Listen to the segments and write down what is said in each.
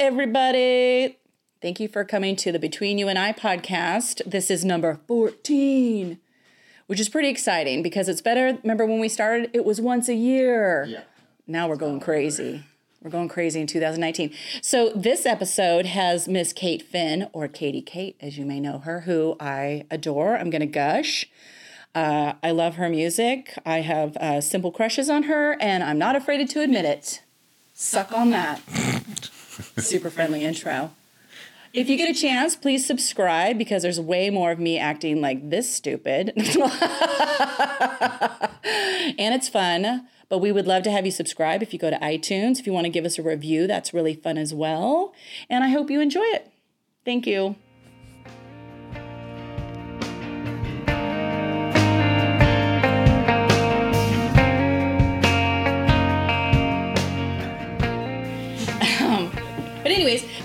everybody. Thank you for coming to the Between You and I podcast. This is number 14, which is pretty exciting because it's better. Remember when we started, it was once a year. Yeah. Now we're going crazy. We're going crazy in 2019. So this episode has Miss Kate Finn, or Katie Kate, as you may know her, who I adore. I'm going to gush. Uh, I love her music. I have uh, simple crushes on her, and I'm not afraid to admit it. Suck on that. Super friendly intro. If you get a chance, please subscribe because there's way more of me acting like this stupid. and it's fun. But we would love to have you subscribe if you go to iTunes. If you want to give us a review, that's really fun as well. And I hope you enjoy it. Thank you.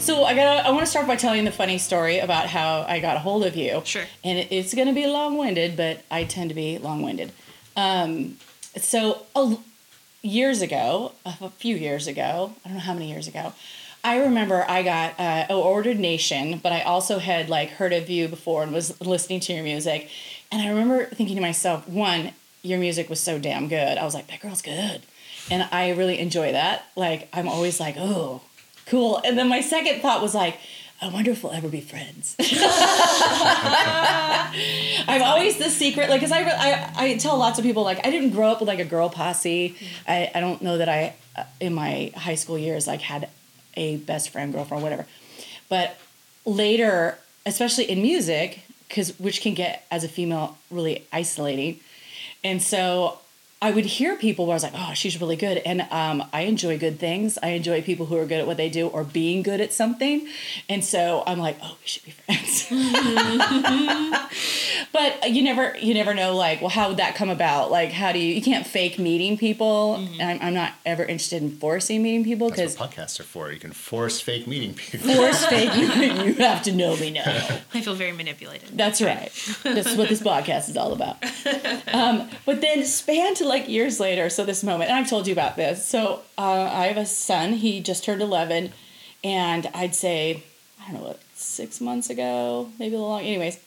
So I got I want to start by telling the funny story about how I got a hold of you. Sure. And it, it's going to be long-winded, but I tend to be long-winded. Um, so a, years ago, a few years ago, I don't know how many years ago, I remember I got uh, ordered Nation, but I also had like heard of you before and was listening to your music, and I remember thinking to myself, one, your music was so damn good. I was like, that girl's good, and I really enjoy that. Like I'm always like, oh, cool. And then my second thought was like. I wonder if we'll ever be friends. I'm always the secret, like, cause I, I, I tell lots of people, like, I didn't grow up with like a girl posse. I, I don't know that I, uh, in my high school years, like, had a best friend, girlfriend, whatever. But later, especially in music, cause which can get as a female really isolating, and so I would hear people where I was like, "Oh, she's really good," and um, I enjoy good things. I enjoy people who are good at what they do or being good at something, and so I'm like, "Oh, we should be friends." but you never, you never know, like, well, how would that come about? Like, how do you? You can't fake meeting people. I'm, I'm not ever interested in forcing meeting people That's because what podcasts are for. You can force fake meeting people. force fake. You, you have to know me now. I feel very manipulated. That's right. That's what this podcast is all about. Um, but then span to like years later, so this moment, and I've told you about this. So uh, I have a son. He just turned 11, and I'd say, I don't know what, six months ago, maybe a little long. Anyways,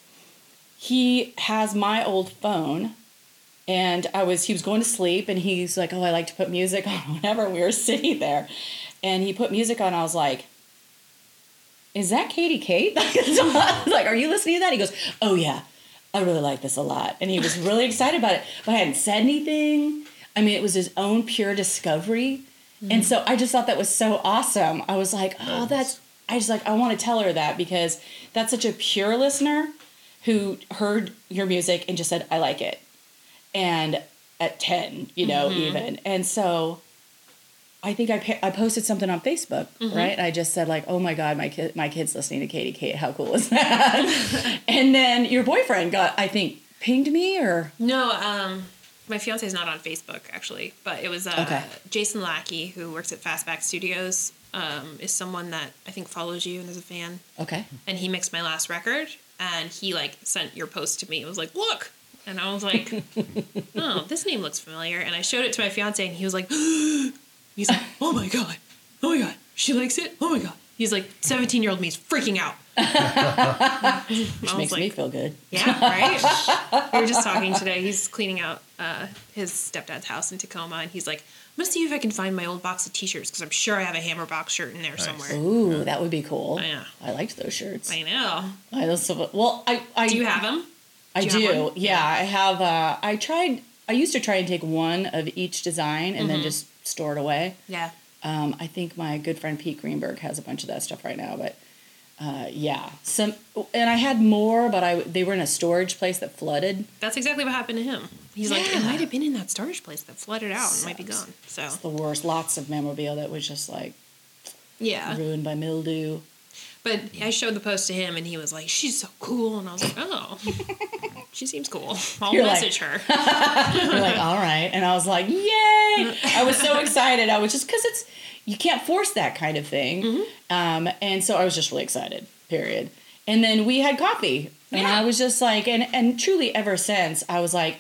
he has my old phone. And I was, he was going to sleep, and he's like, "Oh, I like to put music on." Whenever we were sitting there, and he put music on, I was like, is that Katie Kate? I was like, are you listening to that? He goes, oh yeah, I really like this a lot. And he was really excited about it, but I hadn't said anything. I mean, it was his own pure discovery. And mm-hmm. so I just thought that was so awesome. I was like, oh, that's, I just like, I want to tell her that because that's such a pure listener who heard your music and just said, I like it. And at 10, you know, even. And so I think I, pa- I posted something on Facebook, right? I just said like, "Oh my God, my kid, my kid's listening to Katie Kate. How cool is that?" and then your boyfriend got, I think, pinged me or No, um, my fiance is not on Facebook actually, but it was uh, Okay. Jason Lackey who works at Fastback Studios. Um, is someone that I think follows you and is a fan, okay, and he mixed my last record, and he like sent your post to me. It was like, look, and I was like, oh, this name looks familiar, and I showed it to my fiance, and he was like, he's like, oh my god, oh my god, she likes it, oh my god. He's like, seventeen year old me's freaking out. which I makes was me like, feel good. Yeah, right. we were just talking today. He's cleaning out uh, his stepdad's house in Tacoma, and he's like, "I'm gonna see if I can find my old box of T-shirts because I'm sure I have a Hammerbox shirt in there Nice. somewhere." Ooh, that would be cool. Yeah. I liked those shirts. I know. I also, well, I, I Do you have them? I do do. have one? Yeah, I have. Uh, I tried. I used to try and take one of each design and Mm-hmm. then just store it away. Yeah. Um, I think my good friend Pete Greenberg has a bunch of that stuff right now, but uh, yeah, some and I had more, but I they were in a storage place that flooded. That's exactly what happened to him. He's like, Yeah. "It might have been in that storage place that flooded out and might be gone." So It's the worst. Lots of memorabilia that was just like yeah. ruined by mildew. But I showed the post to him, and he was like, "She's so cool," and I was like, "Oh, she seems cool. I'll You're like- message her." You're like, all right, and I was like, yay! I was so excited. I was just because it's you can't force that kind of thing, um, and so I was just really excited. Period. And then we had coffee, and Yeah. I was just like, and and truly ever since I was like,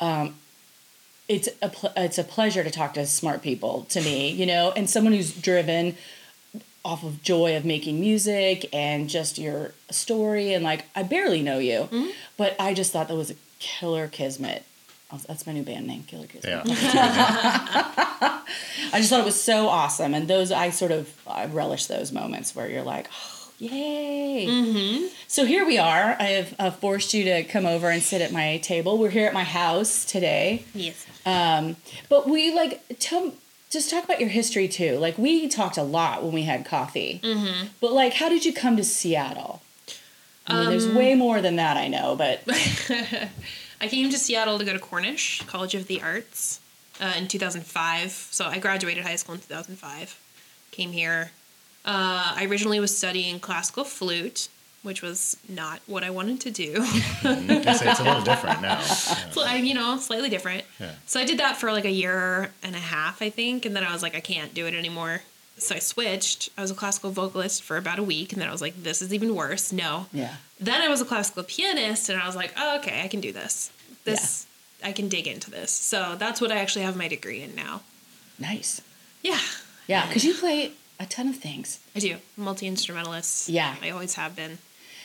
um, it's a pl- it's a pleasure to talk to smart people to me, you know, and someone who's driven. Off of joy of making music and just your story and like I barely know you, Mm-hmm. but I just thought that was a killer kismet. Oh, That's my new band name, Killer Kismet. Yeah. I just thought it was so awesome, and those I sort of I relish those moments where you're like, oh, yay! Mm-hmm. So here we are. I have uh, forced you to come over and sit at my table. We're here at my house today, Yes. um, but we like tell just talk about your history too. Like we talked a lot when we had coffee, Mm-hmm. but like, how did you come to Seattle? I mean, there's Um, way more than that I know, but I came to Seattle to go to Cornish College of the Arts uh, in 2005. So I graduated high school in 2005. Came here. Uh, I originally was studying classical flute, which was not what I wanted to do. Mm-hmm. It's, it's a little different now. Yeah. So you know, slightly different. Yeah. So I did that for like a year and a half, I think, and then I was like, I can't do it anymore. So I switched. I was a classical vocalist for about a week, and then I was like, this is even worse. No. yeah, Then I was a classical pianist, and I was like, oh, okay, I can do this. This, I can dig into this. So that's what I actually have my degree in now. nice. Yeah, Yeah, because you play a ton of things. I do. Multi instrumentalist. Yeah. I always have been.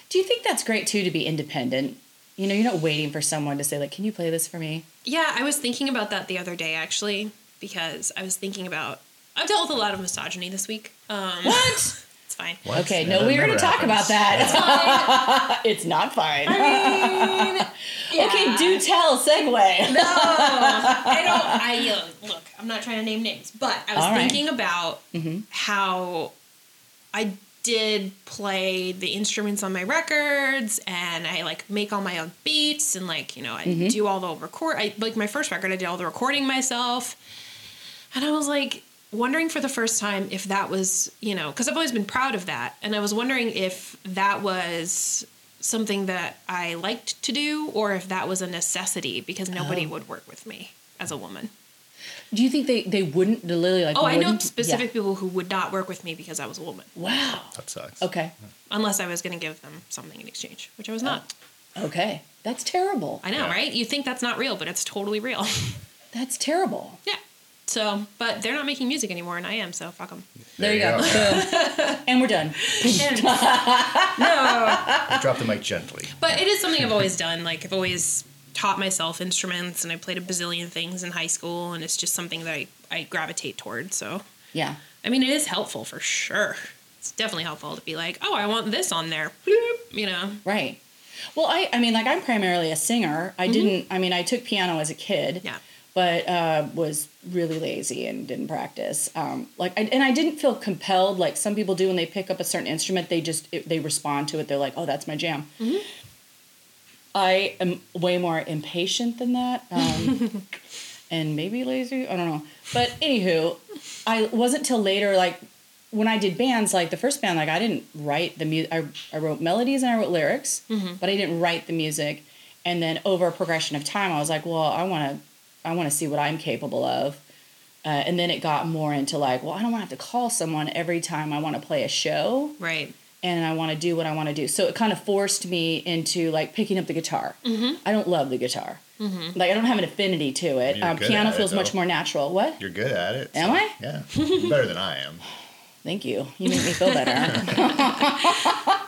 Do you think that's great too to be independent? You know, you're not waiting for someone to say like, "Can you play this for me?" Yeah, I was thinking about that the other day actually, because I was thinking about. I've dealt with a lot of misogyny this week. Um, What? It's fine. What? Okay, Yeah, no, we were going to talk about happens. that. it's not fine. yeah. Okay, do tell. Segue. No, I don't. I uh, look. I'm not trying to name names, but I was All right. thinking about Mhm. how I did play the instruments on my records, and I like make all my own beats, and like you know I Mm-hmm. do all the record. I like my first record. I did all the recording myself, and I was like wondering for the first time if that was you know because I've always been proud of that, and I was wondering if that was something that I liked to do or if that was a necessity because nobody Oh. would work with me as a woman. Do you think they they wouldn't the Lily like? Oh, I know specific Yeah. people who would not work with me because I was a woman, Wow. That sucks. Okay. unless I was going to give them something in exchange, which I was not. Okay. That's terrible. I know, Yeah. right? You think that's not real, but it's totally real. That's terrible. yeah. So, but they're not making music anymore, and I am. So fuck them. There, you go. Boom. and we're done. no, Drop the mic gently. but it is something I've always done. Like I've always taught myself instruments, and I played a bazillion things in high school, and it's just something that I I gravitate towards. So. Yeah. I mean, it is helpful for sure. It's definitely helpful to be like, oh, I want this on there. You know. Right. Well, I I mean, like I'm primarily a singer. I didn't. I mean, I took piano as a kid. Mm-hmm. Yeah. But uh, was really lazy and didn't practice. Um, like, I, and I didn't feel compelled like some people do when they pick up a certain instrument. They just it, they respond to it. They're like, "Oh, that's my jam." Mm-hmm. I am way more impatient than that, um, and maybe lazy. I don't know. But anywho, I wasn't till later like when I did bands, like the first band, like I didn't write the music. I, I wrote melodies and I wrote lyrics, but I didn't write the music. And then over a progression of time, I was like, well, I want to, I want to see what I'm capable of. Uh, and then it got more into like, well, I don't want to have to call someone every time I want to play a show Right. And I want to do what I want to do. So it kind of forced me into like picking up the guitar. Mm-hmm. I don't love the guitar. Like I don't have an affinity to it. Um, piano at it, feels much more natural. What? You're good at it. Am I? Yeah. Better than I am. Thank you. You make me feel better.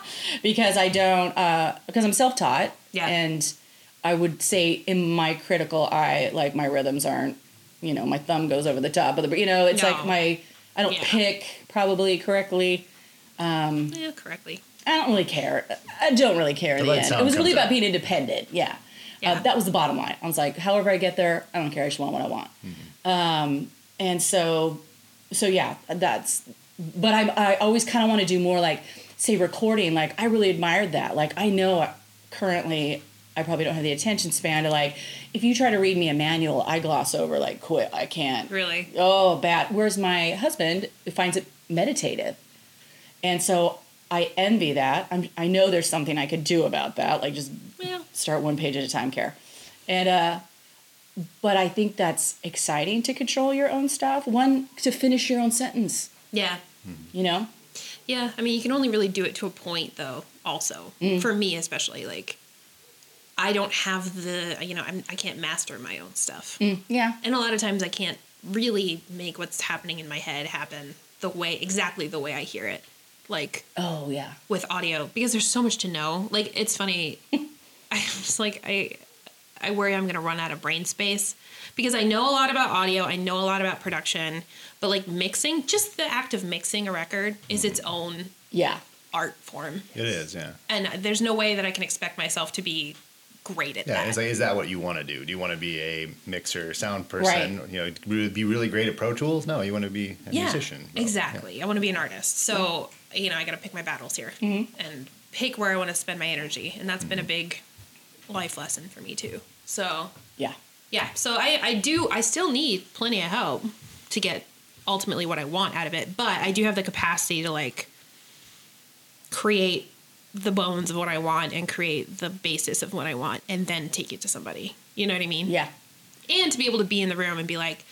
because I don't, uh, because I'm self taught. Yeah. And I would say in my critical eye, like my rhythms aren't, you know, my thumb goes over the top of the, you know, it's like my, I don't Yeah. pick probably correctly. Yeah, correctly. I don't really care. I don't really care in The the, end. It was really about out. being independent. Yeah. Yeah. Uh, that was the bottom line. I was like, however I get there, I don't care. I just want what I want. Um, and so, so yeah, that's, but I, I always kind of want to do more like, say, recording. Like, I really admired that. Like, I know currently I probably don't have the attention span to like, if you try to read me a manual, I gloss over like, quit. I can't. Really. Oh, bad. Whereas my husband finds it meditative. And so I envy that. I'm, I know there's something I could do about that, like just Well, start one page at a time, care. And, uh, but I think that's exciting to control your own stuff. One, to finish your own sentence, yeah. you know? Yeah. I mean, you can only really do it to a point, though, also. Mm. For me, especially. Like, I don't have the, you know, I'm, I can't master my own stuff. Mm, yeah. And a lot of times I can't really make what's happening in my head happen the way exactly the way I hear it. Like Oh yeah. with audio because there's so much to know. Like it's funny. i'm just like I I worry I'm gonna run out of brain space because I know a lot about audio. I know a lot about production, but like mixing, just the act of mixing a record is its mm-hmm. own Yeah. art form, It is, yeah. and there's no way that I can expect myself to be great at Yeah, that. it's like, is that what you want to do? Do you want to be a mixer, sound person? Right. You know, be really great at Pro Tools? No, you want to be a yeah, musician. Well, exactly. I want to be an artist, so you know I got to pick my battles here mm-hmm. and pick where I want to spend my energy, and that's been a mm-hmm. big life lesson for me too. So Yeah. yeah so I, I do i still need plenty of help to get ultimately what i want out of it but i do have the capacity to like create the bones of what i want and create the basis of what i want and then take it to somebody you know what i mean Yeah. and to be able to be in the room and be like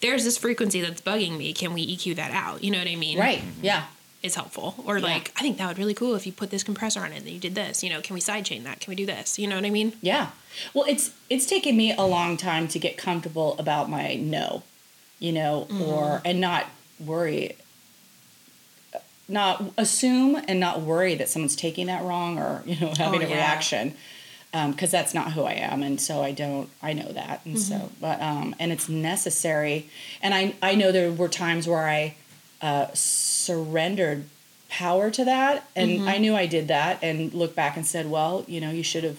there's this frequency that's bugging me can we eq that out you know what i mean Right. Yeah. Is helpful or Yeah. like i think that would really cool if you put this compressor on it and you did this you know can we sidechain that can we do this you know what i mean Yeah. Well, it's it's taken me a long time to get comfortable about my no, you know, or and not worry not assume and not worry that someone's taking that wrong or, you know, having Oh, a yeah. reaction. Um, cuz that's not who I am and so I don't I know that and so but um and it's necessary and I I know there were times where I uh surrendered power to that and mm-hmm. I knew I did that and looked back and said, well, you know, you should have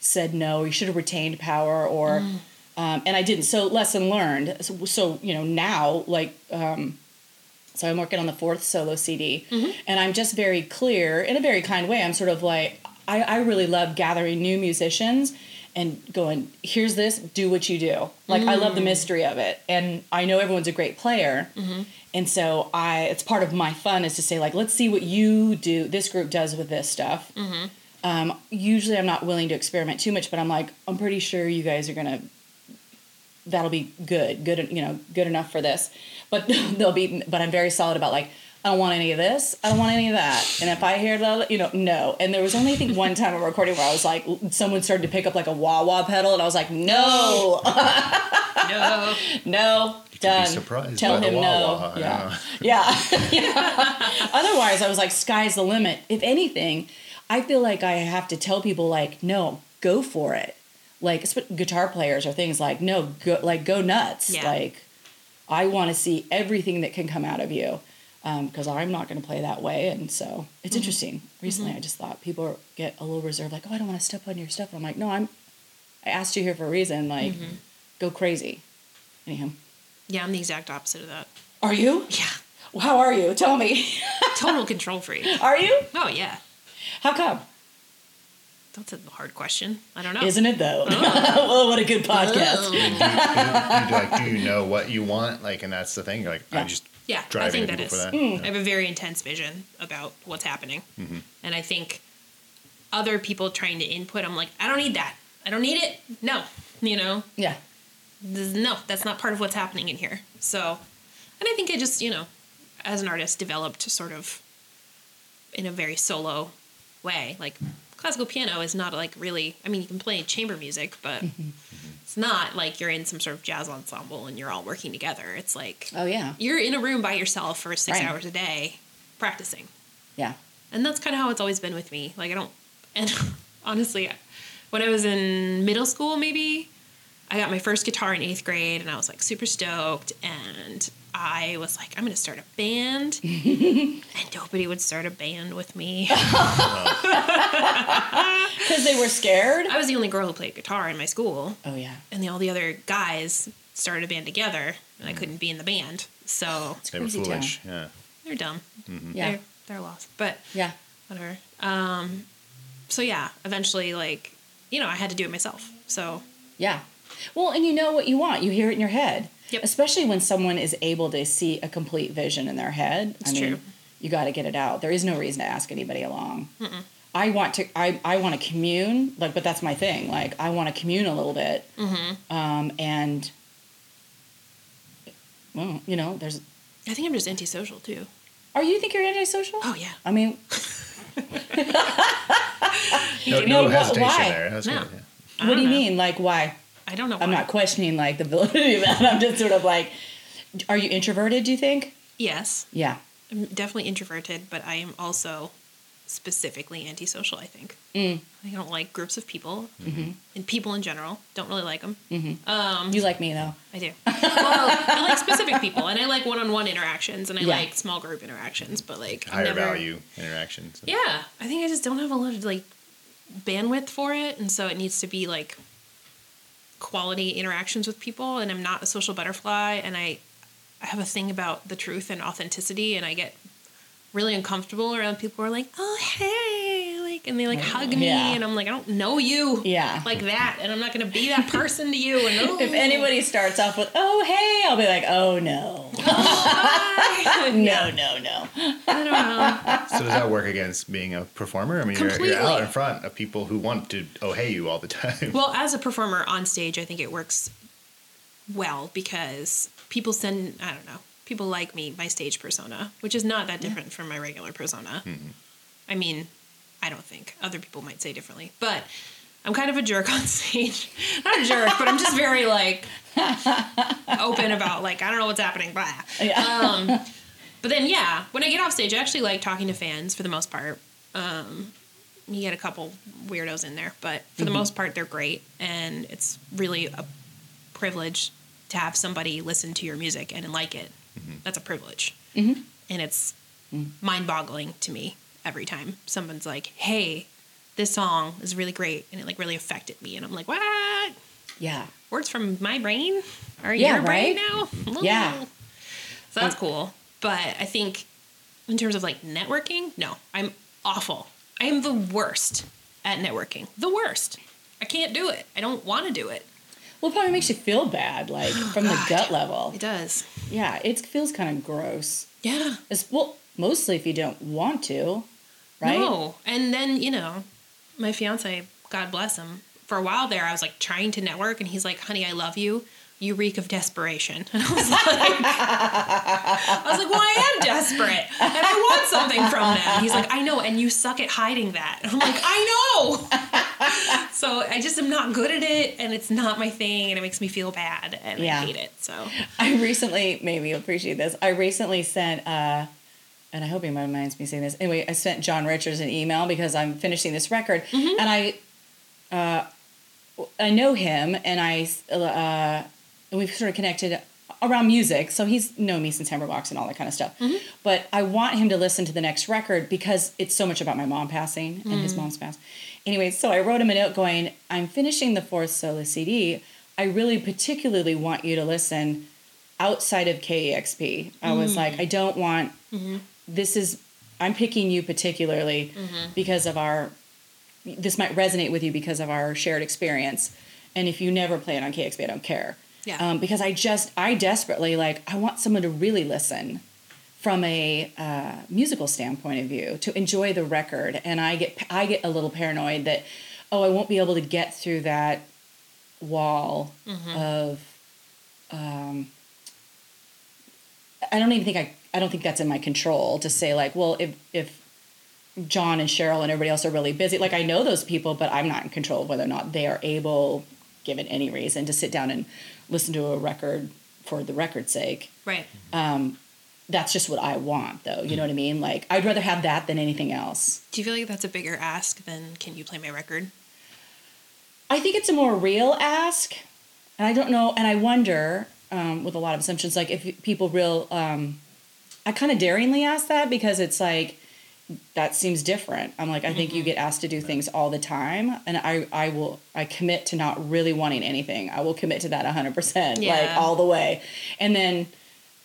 said no, or you should have retained power, or mm. um, and I didn't. So lesson learned. So, so you know now, like, um, so I'm working on the fourth solo CD, mm-hmm. and I'm just very clear in a very kind way. I'm sort of like I, I really love gathering new musicians and going, here's this, do what you do. Like I love the mm. mystery of it, and I know everyone's a great player. Mm-hmm. And so I, it's part of my fun is to say like, let's see what you do. This group does with this stuff, um, usually I'm not willing to experiment too much, but I'm like, I'm pretty sure you guys are gonna. That'll be good, good, you know, good enough for this. But they'll be, but I'm very solid about like, I don't want any of this. I don't want any of that. And if I hear that, you know, no. And there was only I think one time I'm recording where I was like, someone started to pick up like a wah wah pedal, and I was like, no, no no, done. surprised Tell by him wah no. yeah, yeah. yeah. Otherwise, I was like, sky's the limit. If anything, I feel like I have to tell people like, no, go for it. Like esp- guitar players or things like, no, go like go nuts. Yeah. Like, I want to see everything that can come out of you. Um, because I'm not going to play that way, and so it's mm-hmm. interesting. Recently, mm-hmm. I just thought people get a little reserved, like, "Oh, I don't want to step on your stuff." And I'm like, "No, I'm. I asked you here for a reason. Like, mm-hmm. go crazy." Anyhow, yeah i'm the exact opposite of that are you? yeah How are you? Tell me. total control freak. Are you? Oh yeah, How come? that's a hard question. I don't know. Isn't it though? Oh. well, what a good oh. podcast. Oh. Do you, do, you, do, like, do you know what you want? Like, and that's the thing. You're like, Yeah. I just Yeah, I think into that people is. for that. Mm. I have a very intense vision about what's happening, and I think other people trying to input, I'm like, I don't need that. I don't need it. No, you know, Yeah. This- no, that's not part of what's happening in here. So, and I think I just, you know, as an artist, developed sort of in a very solo way. Like classical piano is not like really. I mean, you can play chamber music, but it's not like you're in some sort of jazz ensemble and you're all working together. It's like Oh yeah. you're in a room by yourself for six Right. hours a day practicing. Yeah. And that's kind of how it's always been with me. Like I don't, and honestly, when I was in middle school, maybe I got my first guitar in eighth grade, and I was like super stoked. And I was like, I'm gonna start a band, and nobody would start a band with me. Because they were scared. I was the only girl who played guitar in my school, Oh yeah. and the, all the other guys started a band together, and I couldn't be in the band. So It's They were crazy town. foolish. Yeah. they're dumb. Yeah. They're, they're lost. But Yeah. whatever. Um, so yeah, eventually, like, you know, I had to do it myself. So Yeah. Well, and you know what you want. You hear it in your head. Yep. Especially when someone is able to see a complete vision in their head. It's I mean, true. you got to get it out. There is no reason to ask anybody along. I want to. I, I want to commune. Like, but that's my thing. Like, I want to commune a little bit. Mm-hmm. Um, and well, you know, there's. I think I'm just antisocial too. Are you think you're antisocial? Oh yeah. I mean, No, No, no hesitation why? there. That's No. good. Yeah. What do you know. mean? Like, why? I don't know. I'm not questioning like the validity of that. I'm just sort of like, are you introverted? Do you think? Yes, Yeah. I'm definitely introverted, but I am also specifically antisocial. I think Mm. I don't like groups of people, Mm-hmm. and people in general don't really like them. You like me though. I do. Well, I like specific people, and I like one-on-one interactions, and I Yeah. like small group interactions. But like I'm Higher never, value interactions. Yeah, I think I just don't have a lot of like bandwidth for it, and so it needs to be like quality interactions with people. And I'm not a social butterfly, and I I have a thing about the truth and authenticity, and I get really uncomfortable around people who are like, "Oh hey," like, and they like mm, hug me, Yeah. and I'm like, "I don't know you." Yeah. like that, and I'm not gonna be that person to you. And oh, If anybody starts off with "Oh hey," I'll be like, "Oh no, hi. Oh, no, no, no." I don't know. So does that work against being a performer? I mean, you're, you're out in front of people who want to oh hey you all the time. Well, as a performer on stage, I think it works well because people send, I don't know, people like me, my stage persona, which is not that different from my regular persona. Mm-hmm. I mean, I don't think. Other people might say differently. But I'm kind of a jerk on stage. Not a jerk, but I'm just very like open about like, I don't know what's happening. Blah. Yeah. Um, but then, yeah, when I get off stage, I actually like talking to fans for the most part. Um, you get a couple weirdos in there, but for the most part, they're great, and it's really a privilege to have somebody listen to your music and like it. That's a privilege, and it's mind-boggling to me every time someone's like, "Hey, this song is really great," and it like really affected me, and I'm like, "What? Yeah. Words from my brain are Yeah, your brain right? now?" Yeah. So that's cool. But I think in terms of like networking, no, I'm awful. I am the worst at networking. The worst. I can't do it. I don't want to do it. Well, it probably makes you feel bad, like oh, from the gut level. It does. Yeah, it feels kind of gross. Yeah. It's, well, mostly if you don't want to, right? No. And then, you know, my fiance, God bless him, for a while there, I was like trying to network, and he's like, honey, I love you. You reek of desperation. And I was like, I was like, well, I am desperate, and I want something from them. He's like, I know, and you suck at hiding that. And I'm like, I know. so I just am not good at it, and it's not my thing, and it makes me feel bad, and Yeah. I hate it. So I recently, maybe you'll appreciate this. I recently sent, uh, and I hope he minds me saying this. Anyway, I sent John Richards an email because I'm finishing this record, Mm-hmm. and I, uh, I know him, and I, uh, we've sort of connected around music. So he's known me since Hammerbox and all that kind of stuff. Mm-hmm. But I want him to listen to the next record because it's so much about my mom passing and Mm. his mom's pass. Anyway, so I wrote him a note going, "I'm finishing the fourth solo CD. I really particularly want you to listen." outside of KEXP. I was like, I don't want this is I'm picking you particularly because of our this might resonate with you because of our shared experience. And if you never play it on KEXP, I don't care. Yeah. Um, because I just I desperately like I want someone to really listen from a uh, musical standpoint of view to enjoy the record and I get I get a little paranoid that oh I won't be able to get through that wall of um, I don't even think I I don't think that's in my control to say like, well, if if John and Cheryl and everybody else are really busy, like I know those people, but I'm not in control of whether or not they are able, given any reason, to sit down and listen to a record for the record's sake. right. Um, that's just what I want, though. You know what I mean? Like I'd rather have that than anything else. Do you feel like that's a bigger ask than can you play my record? I think it's a more real ask, and I don't know, and I wonder um, with a lot of assumptions, like if people real. Um, I kind of daringly ask that because it's like that seems different. I'm like, I think you mm-hmm. get asked to do things all the time, and I I will I commit to not really wanting anything. I will commit to that 100 percent, like all the way, and then.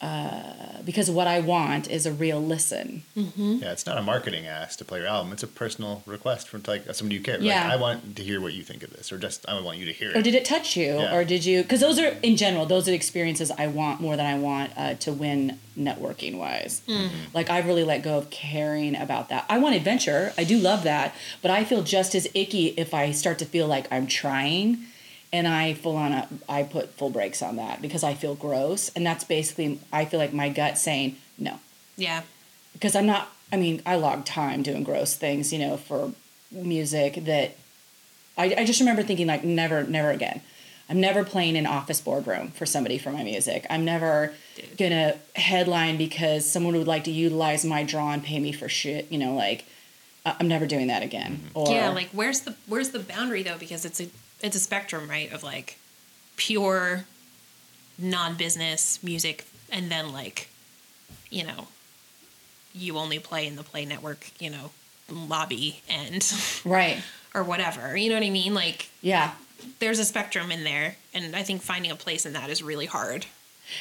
Uh, because what I want is a real listen. Yeah, it's not a marketing ask to play your album. It's a personal request from like somebody you care. Yeah. Like, I want to hear what you think of this, or just I want you to hear it. or did it touch you Yeah. or did you because those are in general those are the experiences i want more than i want uh, to win networking wise like i've really let go of caring about that i want adventure i do love that but i feel just as icky if i start to feel like i'm trying and i full on a, i put full brakes on that because i feel gross and that's basically i feel like my gut saying no Yeah. because I'm not. I mean, I log time doing gross things, you know, for music that I, I just remember thinking like never, never again. I'm never playing an office boardroom for somebody for my music. I'm never gonna headline because someone would like to utilize my draw and pay me for shit. You know, like I'm never doing that again. Or yeah, like where's the where's the boundary though? Because it's a it's a spectrum, right? Of like pure non-business music, and then like you know you only play in the Play Network, you know, lobby and right. or whatever. You know what I mean? Like Yeah. there's a spectrum in there, and I think finding a place in that is really hard.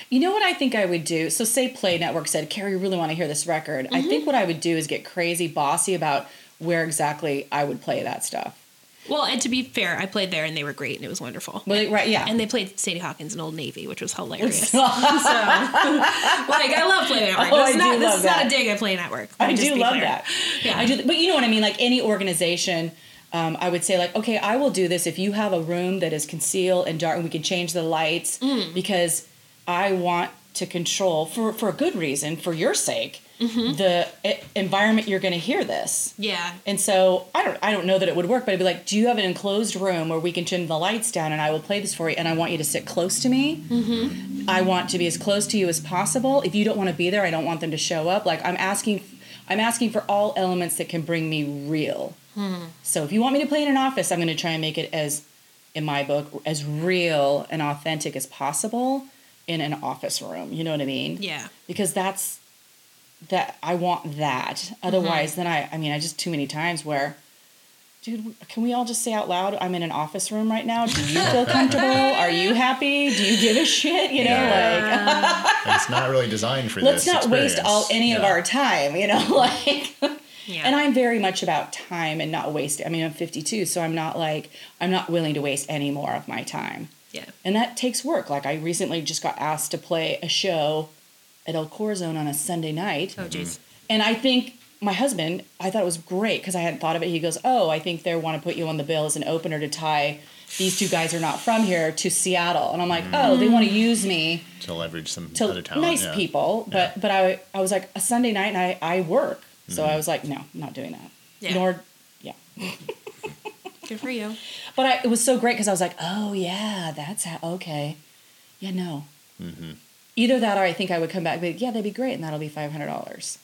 You know what I think I would do? So, say Play Network said, Carrie, you really want to hear this record. I Mm-hmm. think what I would do is get crazy bossy about where exactly I would play that stuff. Well, and to be fair, I played there and they were great and it was wonderful. Well, right, yeah. And they played Sadie Hawkins and Old Navy, which was hilarious. so, like, I love Play Network. Oh, this is I not, do this is not a dig at Play Network. Let I just do love clear. that. Yeah. I do, but you know what I mean. Like any organization, um, I would say like, okay, I will do this if you have a room that is concealed and dark, and we can change the lights Mm. because I want to control for for a good reason, for your sake, Mm-hmm. the environment you're going to hear this. Yeah. And so I don't I don't know that it would work, but I'd be like, do you have an enclosed room where we can turn the lights down and I will play this for you and I want you to sit close to me. Mm-hmm. I want to be as close to you as possible. If you don't want to be there, I don't want them to show up. Like I'm asking I'm asking for all elements that can bring me real. So if you want me to play in an office, I'm going to try and make it as in my book as real and authentic as possible in an office room. You know what I mean? Yeah. because that's that I want that. Mm-hmm. Otherwise, then I I mean I just too many times where dude, can we all just say out loud I'm in an office room right now? Do you feel comfortable? Are you happy? Do you give a shit? You know, like it's not really designed for let's this. not waste all experience. any of our time, you know, like Yeah. and I'm very much about time and not wasting. I mean, I'm 52, so I'm not like I'm not willing to waste any more of my time. yeah. And that takes work. Like I recently just got asked to play a show at El Corazon on a Sunday night. Oh, jeez. Mm-hmm. And I think my husband, I thought it was great because I hadn't thought of it. He goes, "Oh, I think they want to put you on the bill as an opener to tie these two guys are not from here to Seattle." And I'm like, "Oh, they want to mm. use me to leverage some to other talent. nice yeah. people." But but I I was like a Sunday night and I I work, so mm-hmm. I was like, "No, I'm not doing that." Yeah. Nor yeah. Good for you. But I, it was so great because I was like, "Oh yeah, that's how okay." Yeah, no. Mm-hmm. Either that or I think I would come back and be like, yeah, that'd be great, and that'll be five hundred dollars.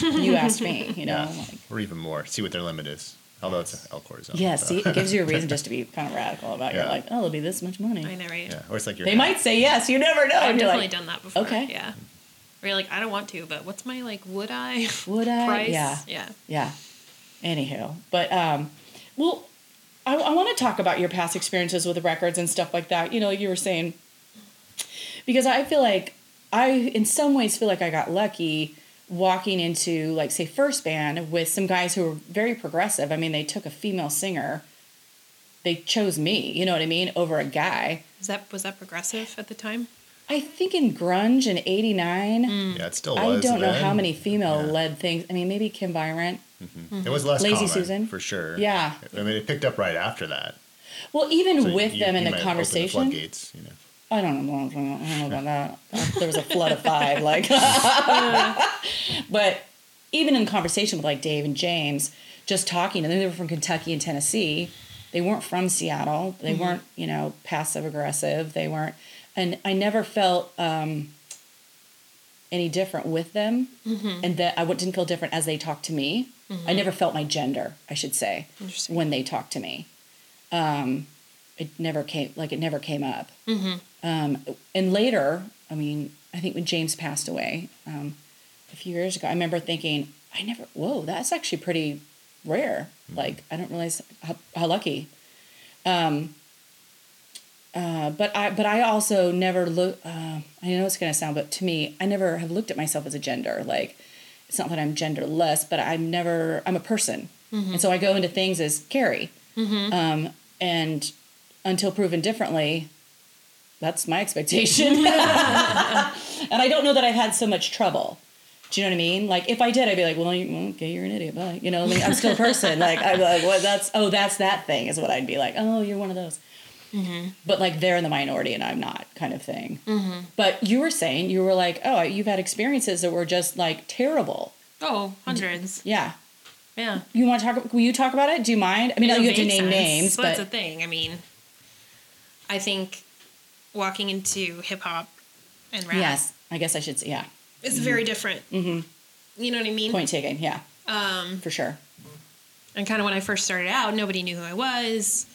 you asked me, you know. Yeah. Like, or even more. See what their limit is. Although it's El Corazon. yeah, so- see, it gives you a reason just to be kind of radical about. it. You're Yeah. like, oh, it'll be this much money. I know, right? Yeah. Or it's like your They might say yes. You never know. I've And definitely like, done that before. okay. Yeah. Where you're like, I don't want to, but what's my like? Would I? Would I? Price? Yeah. Yeah. Yeah. Anywho, but um, well, I, I want to talk about your past experiences with the records and stuff like that. You know, you were saying because I feel like I, in some ways, feel like I got lucky walking into like say first band with some guys who were very progressive. I mean, they took a female singer. They chose me, you know what I mean, over a guy. Was that was that progressive at the time? I think in grunge in '89, mm. Yeah, it still I don't know how many female Yeah. led things. I mean, maybe Kim Byron. Mm-hmm. It was less Lazy common, Susan? for sure. Yeah. I mean, it picked up right after that. Well, even So with you- them in you the might open conversation, floodgates, you know. I don't know. I don't know about that. There was a flood of five, like. but even in conversation with like Dave and James, just talking, and they were from Kentucky and Tennessee. They weren't from Seattle. They weren't, you know, passive aggressive. They weren't, and I never felt um, any different with them, and that I didn't feel different as they talked to me. I never felt my gender, I should say, when they talked to me. Um, it never came like it never came up. Um, and later, I mean, I think when James passed away um, a few years ago, I remember thinking, I never, whoa, that's actually pretty rare. Like, I don't realize how, how lucky. Um, uh, but I, but I also never look. Uh, I know it's gonna sound, but to me, I never have looked at myself as a gender. Like, it's not that I'm genderless, but I'm never. I'm a person, and so I go into things as Carrie. Um, and until proven differently, that's my expectation. and I don't know that I've had so much trouble. Do you know what I mean? Like if I did, I'd be like, well, you, okay, you're an idiot, bye. You know, I mean, I'm still a person. like I'd be like, well, that's oh, that's that thing is what I'd be like. Oh, you're one of those. Mm-hmm. But like they're in the minority and I'm not, kind of thing. Mm-hmm. But you were saying you were like, oh, you've had experiences that were just like terrible. Oh, hundreds. Yeah. Yeah. You want to talk? Will you talk about it? Do you mind? I mean, you have to name sense. names, that's but the thing. I mean, I think walking into hip hop and rap Yes, I guess I should say, yeah. is very different. Mm-hmm. You know what I mean? Point taken, yeah, Um, for sure. and kind of when I first started out, nobody knew who I was.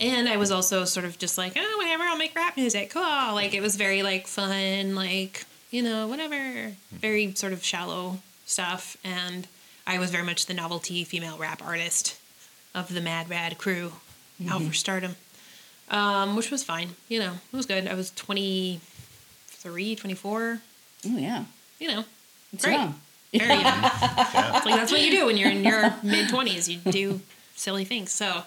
And I was also sort of just like, oh, whatever, I'll make rap music. Cool. Like, it was very, like, fun, like, you know, whatever. Very sort of shallow stuff. And I was very much the novelty female rap artist of the Mad Rad crew out for stardom, um, which was fine. You know, it was good. I was 23, 24, Oh, yeah. you know, It's great. young. Very young. Yeah. like that's what you do when you're in your mid 20s you do silly things so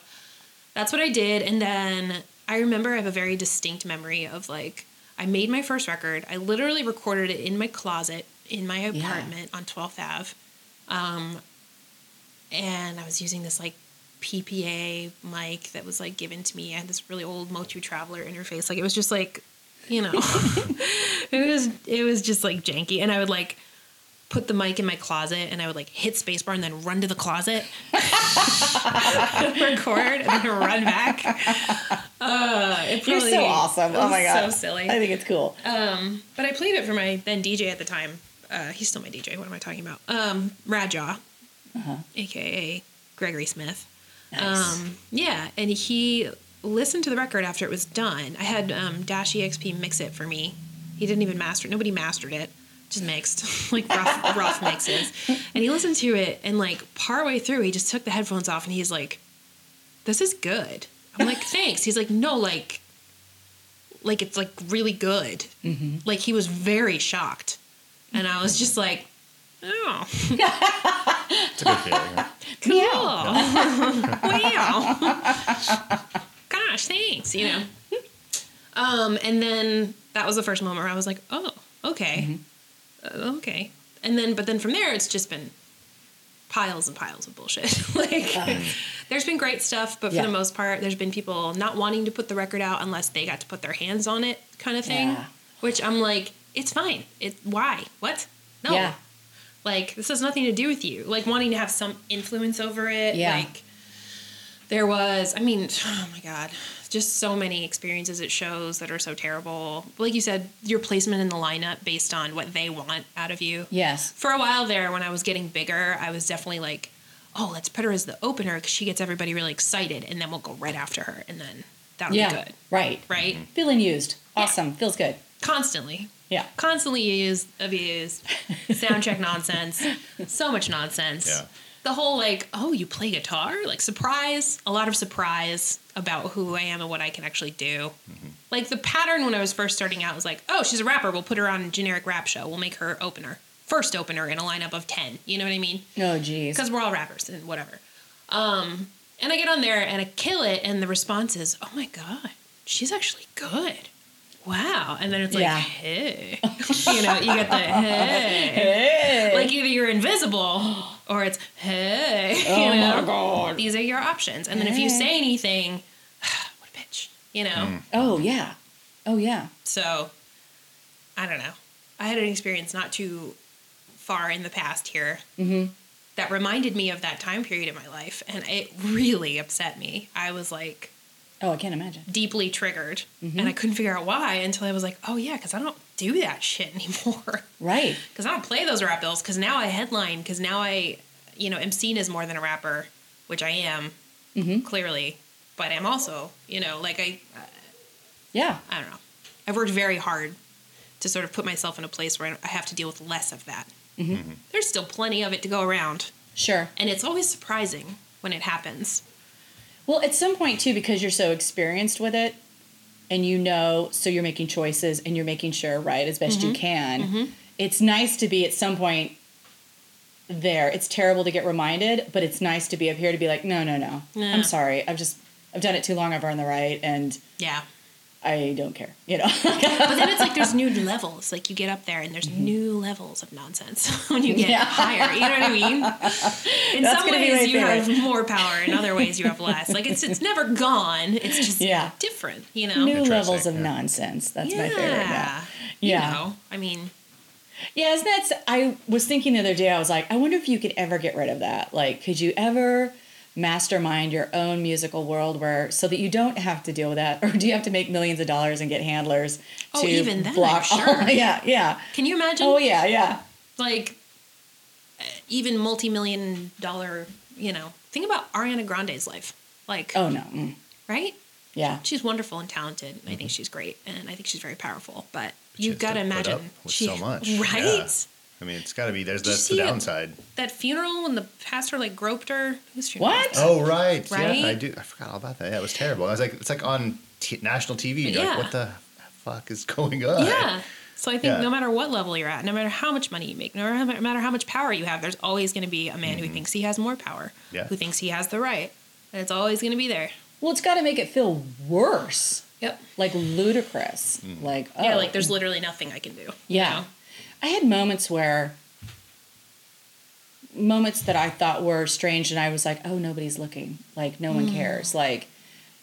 that's what i did and then i remember i have a very distinct memory of like i made my first record i literally recorded it in my closet in my apartment on 12th ave um, and i was using this like ppa mic that was like given to me i had this really old motu traveler interface like it was just like you know it was it was just like janky and i would like put the mic in my closet and I would like hit spacebar and then run to the closet, record, and then run back. Uh, it You're so awesome. Oh my god. so silly. I think it's cool. Um, but I played it for my then DJ at the time. Uh, he's still my DJ. What am I talking about? Um, Radjaw, aka Gregory Smith. Nice. Um, yeah, and he listened to the record after it was done. I had um, Dash EXP mix it for me. He didn't even master it. Nobody mastered it. Just mixed, like rough, rough mixes. And he listened to it, and like partway through, he just took the headphones off, and he's like, "This is good." I'm like, "Thanks." He's like, "No, like, like it's like really good." Like he was very shocked, and I was just like, "Oh, It's a good feeling. huh? Cool. wow. Gosh, thanks. You know. Um, and then that was the first moment where I was like, oh, okay, Uh, okay. And then, but then from there, it's just been piles and piles of bullshit. like, there's been great stuff, but for Yeah. the most part, there's been people not wanting to put the record out unless they got to put their hands on it, kind of thing. Yeah. Which I'm like, it's fine. It why? What? No. Yeah. Like this has nothing to do with you. Like wanting to have some influence over it. Yeah. Like there was, I mean, oh my god, just so many experiences at shows that are so terrible. Like you said, your placement in the lineup based on what they want out of you. Yes. For a while there, when I was getting bigger, I was definitely like, oh, let's put her as the opener because she gets everybody really excited, and then we'll go right after her, and then that'll Yeah. be good, Right. right? Mm-hmm. Feeling used. Awesome. Feels good. Constantly Yeah. constantly used, abused, sound check nonsense, so much nonsense. Yeah. The whole like, oh, you play guitar? Like surprise, a lot of surprise about who I am and what I can actually do. Like the pattern when I was first starting out was like, oh, she's a rapper, we'll put her on a generic rap show, we'll make her opener. First opener in a lineup of 10. You know what I mean? Oh, geez. because we're all rappers and whatever. Um, and I get on there and I kill it, and the response is, "Oh my god, she's actually good." Wow, and then it's like, Yeah. "Hey," you know, you get the "Hey," Hey. like either you're invisible or it's "Hey," oh you know. my god. These are your options, and then if you say anything, what a bitch, you know. Mm. Oh yeah. Oh yeah. So, I don't know. I had an experience not too far in the past here mm-hmm. that reminded me of that time period in my life, and it really upset me. I was like Oh, I can't imagine. deeply triggered, mm-hmm. and I couldn't figure out why until I was like, oh yeah, because I don't do that shit anymore. Right. Because I don't play those rap bills. Because now I headline. Because now I, you know, am seen as more than a rapper, which I am mm-hmm. clearly, but I'm also, you know, like I, uh, Yeah. I don't know. I've worked very hard to sort of put myself in a place where I have to deal with less of that. Mm-hmm. There's still plenty of it to go around, Sure. and it's always surprising when it happens. Well, at some point too, because you're so experienced with it, and you know, so you're making choices and you're making sure right as best Mm-hmm. you can. It's nice to be at some point there. It's terrible to get reminded, but it's nice to be up here to be like, no, no, no. I'm sorry. I've just I've done it too long. I've earned the right, and Yeah. I don't care. You know. But then it's like there's new levels. Like you get up there and there's new levels of nonsense when you get Mm-hmm. Yeah. higher. You know what I mean? In That's some ways my you have more power, in other ways you have less. Like it's it's never gone. It's just Yeah. different, you know? New levels of yeah. nonsense. That's yeah. my favorite Yeah. You Yeah. know, I mean, Yeah, isn't that? s- I was thinking the other day. I was like, I wonder if you could ever get rid of that. Like, could you ever mastermind your own musical world where so that you don't have to deal with that or do you have to make millions of dollars and get handlers Oh, to even then, block I'm sure. all- yeah yeah Can you imagine? oh yeah yeah Like, uh, even multi-million dollar. You know, think about Ariana Grande's life. Like, oh no mm, right? yeah She's wonderful and talented. and I think she's great, and I think she's very powerful. But, she you've got to to put imagine up with she, so much. right? Yeah. I mean, it's got to be. There's Did that's the downside. That funeral when the pastor like groped her. What? Oh right, Right? yeah, I do. I forgot all about that. Yeah, it was terrible. I was like, it's like on t- national TV. You're Yeah. like, what the fuck is going on? Yeah. So I think Yeah. no matter what level you're at, no matter how much money you make, no matter- matter how much power you have, there's always going to be a man who thinks he has more power, Mm-hmm. Yeah. who thinks he has the right, and it's always going to be there. well it's got to make it feel worse Yep. like ludicrous Mm. like Yeah, oh, like there's literally nothing I can do. you Yeah. know? I had moments where moments that I thought were strange and I was like, oh nobody's looking. Like no one mm. cares. Like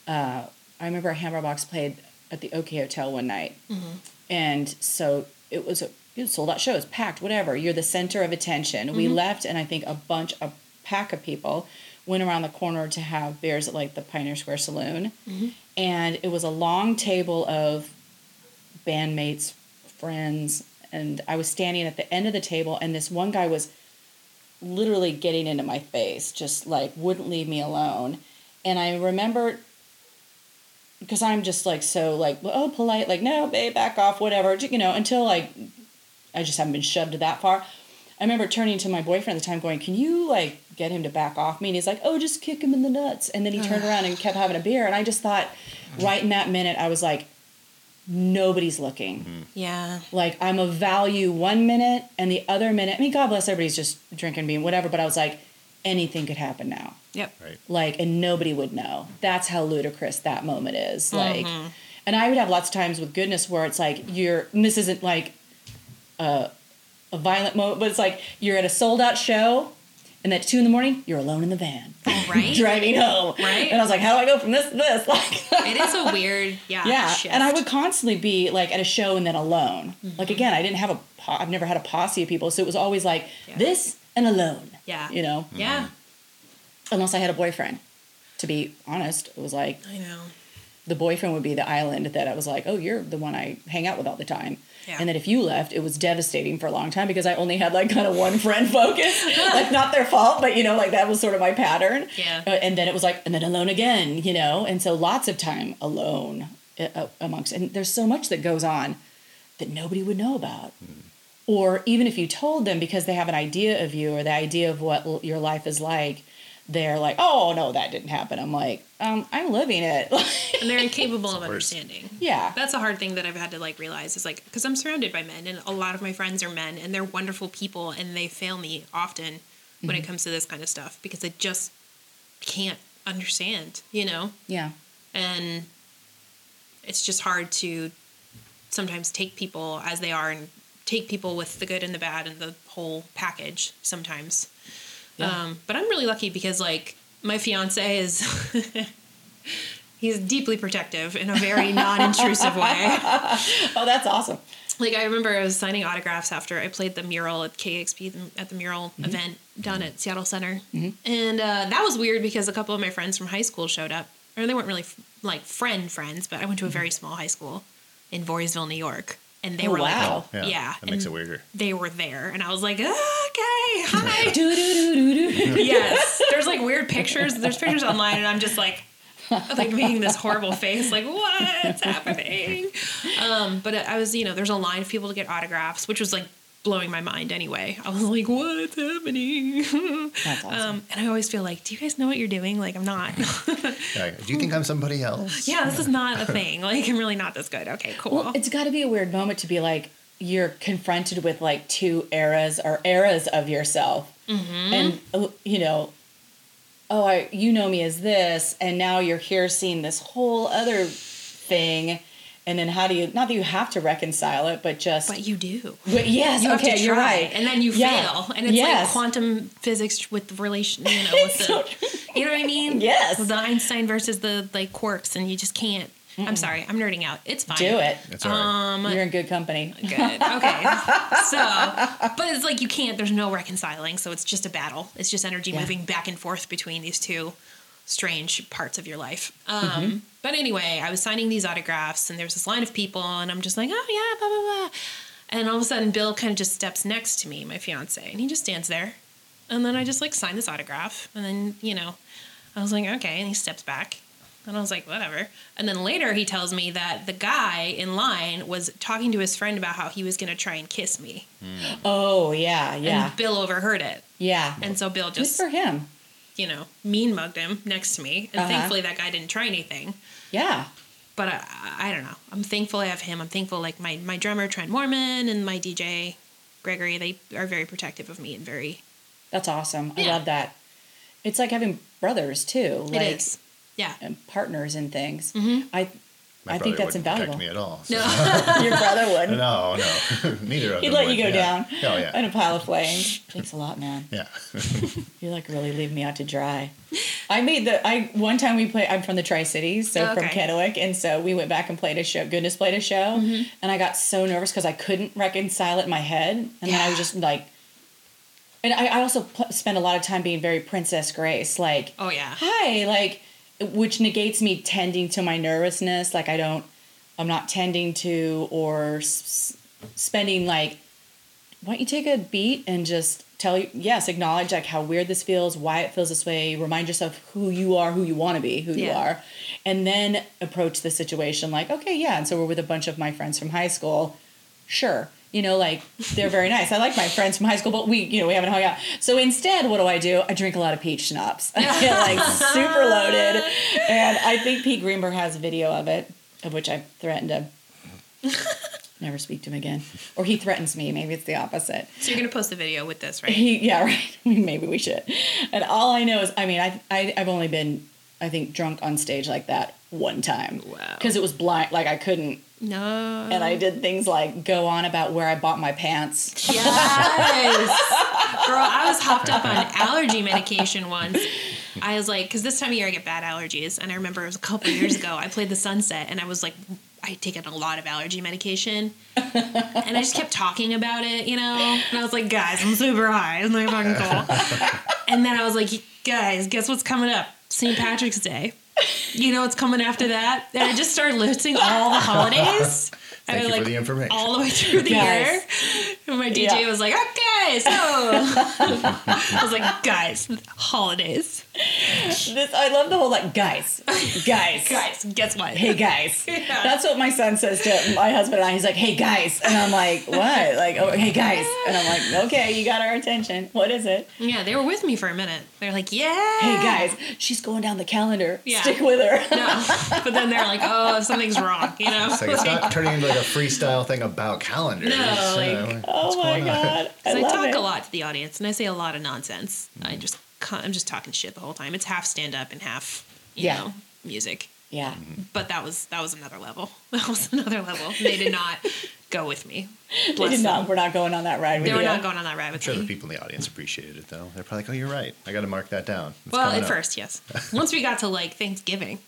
uh, I remember Hammerbox played at the OK Hotel one night. Mm-hmm. And so it was a it was sold out show, it was packed, whatever. You're the center of attention. We mm-hmm. left and I think a bunch a pack of people went around the corner to have beers at like the Pioneer Square Saloon. Mm-hmm. And it was a long table of bandmates, friends, and I was standing at the end of the table, and this one guy was literally getting into my face, just like wouldn't leave me alone. And I remember because I'm just like so like oh polite, like no, babe, back off, whatever, you know, until like I just haven't been shoved that far. I remember turning to my boyfriend at the time, going, "Can you like get him to back off me?" And he's like, "Oh, just kick him in the nuts." And then he turned around and kept having a beer, and I just thought, right in that minute, I was like, "Nobody's looking." Mm-hmm. Yeah. Like I'm a value one minute, and the other minute, I mean, God bless everybody's just drinking being whatever. But I was like, anything could happen now Yep. Right. like and nobody would know that's how ludicrous that moment is mm-hmm. like and i would have lots of times with goodness where it's like you're and this isn't like a, a violent moment but it's like you're at a sold out show and at two in the morning you're alone in the van Right. driving home Right. and i was like how do i go from this to this like it is a weird, yeah. yeah shift. and i would constantly be like at a show and then alone Mm-hmm. like again i didn't have a po- i've never had a posse of people so it was always like Yeah. this and alone Yeah. you know Yeah. unless i had a boyfriend to be honest it was like I know. the boyfriend would be the island that I was like, oh, you're the one I hang out with all the time. Yeah. And that if you left, it was devastating for a long time because I only had like kind of one friend focus. like not their fault, but you know, like that was sort of my pattern. Yeah. Uh, and then it was like, and then alone again, you know. And so lots of time alone uh, amongst, and there's so much that goes on that nobody would know about. Or even if you told them because they have an idea of you or the idea of what l- your life is like, they're like, oh no, that didn't happen. I'm like, um, I'm living it. And they're incapable of worse. understanding. yeah. That's a hard thing that I've had to like realize is like because I'm surrounded by men and a lot of my friends are men and they're wonderful people and they fail me often when it comes to this kind of stuff because I just can't understand, you know? Yeah. And it's just hard to sometimes take people as they are and take people with the good and the bad and the whole package sometimes. Yeah. Um, but I'm really lucky because like my fiance is he's deeply protective in a very non-intrusive way. Oh, that's awesome. Like I remember I was signing autographs after I played the mural at KEXP at the mural event down at Seattle Center, and uh, that was weird because a couple of my friends from high school showed up, or they weren't really f- like friend friends, but I went to a very small high school in Voorheesville, New York, and they Oh, were wow. like, Yeah. yeah, That makes it weirder. They were there, and I was like, "Ah, okay, hi. Do do do do do. yes, there's like weird pictures. There's pictures online, and I'm just like, like making this horrible face, like what's happening? Um, but I was, you know, there's a line of people to get autographs, which was like blowing my mind anyway. I was like, what's happening? That's awesome. Um, and I always feel like, do you guys know what you're doing? Like, I'm not. Do you think I'm somebody else? yeah, this is not a thing. Like, I'm really not this good. Okay, cool. well, it's got to be a weird moment to be like you're confronted with like two eras or eras of yourself, and uh, you know, oh, I you know me as this, and now you're here seeing this whole other thing, and then how do you? Not that you have to reconcile it, but just. but you do. But yes, You have okay, to you're try, right. and then you Yeah. fail, and it's Yes. like quantum physics with the relation, you know, with It's so the, you know what I mean? Yes. the Einstein versus the like quarks, and you just can't. I'm sorry, I'm nerding out. It's fine. Do it. It's all right. Um, You're in good company. Good. Okay. so, but it's like you can't. There's no reconciling. So it's just a battle. It's just energy Yeah. moving back and forth between these two strange parts of your life. Um, Mm-hmm. But anyway, I was signing these autographs, and there's this line of people, and I'm just like, oh yeah, blah blah blah. And all of a sudden, Bill kind of just steps next to me, my fiance, and he just stands there. And then I just like sign this autograph, and then you know, I was like, okay, and he steps back. And I was like, whatever. And then later he tells me that the guy in line was talking to his friend about how he was going to try and kiss me. Oh yeah, yeah, And Bill overheard it. yeah. And so Bill Good just, for him. You know, mean mugged him next to me. And Uh-huh. thankfully that guy didn't try anything. Yeah. But I, I don't know. I'm thankful I have him. I'm thankful, like, my, my drummer, Trent Moorman, and my DJ, Gregory, they are very protective of me and very. That's awesome. I love that. It's like having brothers too. Like, it is. Yeah. And partners and things. Mhm. I My I think that's wouldn't invaluable. me at all. so- No. Your brother would. No, no, neither of you. He'd them let would, you go yeah. down Oh yeah, in a pile of flames. Thanks a lot, man. yeah. You like really leave me out to dry. I made the I one time we played. I'm from the Tri Cities, so Oh, from okay. Kennewick, and so we went back and played a show. Goodness played a show, Mm-hmm. and I got so nervous because I couldn't reconcile it in my head, and then I was just like. And I, I also pl- spend a lot of time being very Princess Grace, like Oh, yeah. hi, like, which negates me tending to my nervousness. Like, I don't, I'm not tending to or s- spending like, why don't you take a beat and just tell you, yes, acknowledge like how weird this feels, why it feels this way, remind yourself who you are, who you want to be, who you are, and then approach the situation like, okay, yeah. And so we're with a bunch of my friends from high school. Sure. You know, like they're very nice. I like my friends from high school, but we, you know, we haven't hung out. So instead, what do I do? I drink a lot of peach schnapps. I get like super loaded. And I think Pete Greenberg has a video of it, of which I threatened to never speak to him again. Or he threatens me. Maybe it's the opposite. So you're going to post the video with this, right? He, yeah, right. Maybe we should. And all I know is, I mean, I, I I've only been, I think, drunk on stage like that one time. Wow. Because it was blind, like I couldn't, No. and I did things like go on about where I bought my pants. Yes. Girl, I was hopped up on allergy medication once. I was like, because this time of year I get bad allergies. And I remember it was a couple years ago, I played the sunset and I was like, I had taken a lot of allergy medication. And I just kept talking about it, you know? And I was like, guys, I'm super high. It's not fucking cool. And then I was like, guys, guess what's coming up? St. Patrick's Day. You know what's coming after that? And I just started listing all the holidays. Thank I, you like, for the information. all the way through the Guys. year. And my DJ Yeah. was like, okay, so I was like, guys, holidays. This, I love the whole like, guys, guys, Guys, guess what? hey guys. Yeah. That's what my son says to my husband and I. He's like, hey guys, and I'm like, what? Like, oh, hey guys, and I'm like, okay, you got our attention. What is it? Yeah, they were with me for a minute. They're like, yeah. Hey guys, she's going down the calendar. Yeah. Stick with her. No. But then they're like, oh, something's wrong, you know? It's like it's not turning into like a freestyle thing about calendars. No, It's, like- what's Oh my god, I, I, love talk it. a lot to the audience and I say a lot of nonsense. I just, I'm just talking shit the whole time. It's half stand up and half, you Yeah. know, music. Yeah, mm-hmm. But that was that was another level. That was another level. They did not go with me. they Bless did not. them. We're not going on that ride with They were you. not going on that ride I'm with sure the people in the audience appreciated it though. They're probably like, "Oh, you're right. I got to mark that down." It's Well, at up." first, yes. Once we got to like Thanksgiving,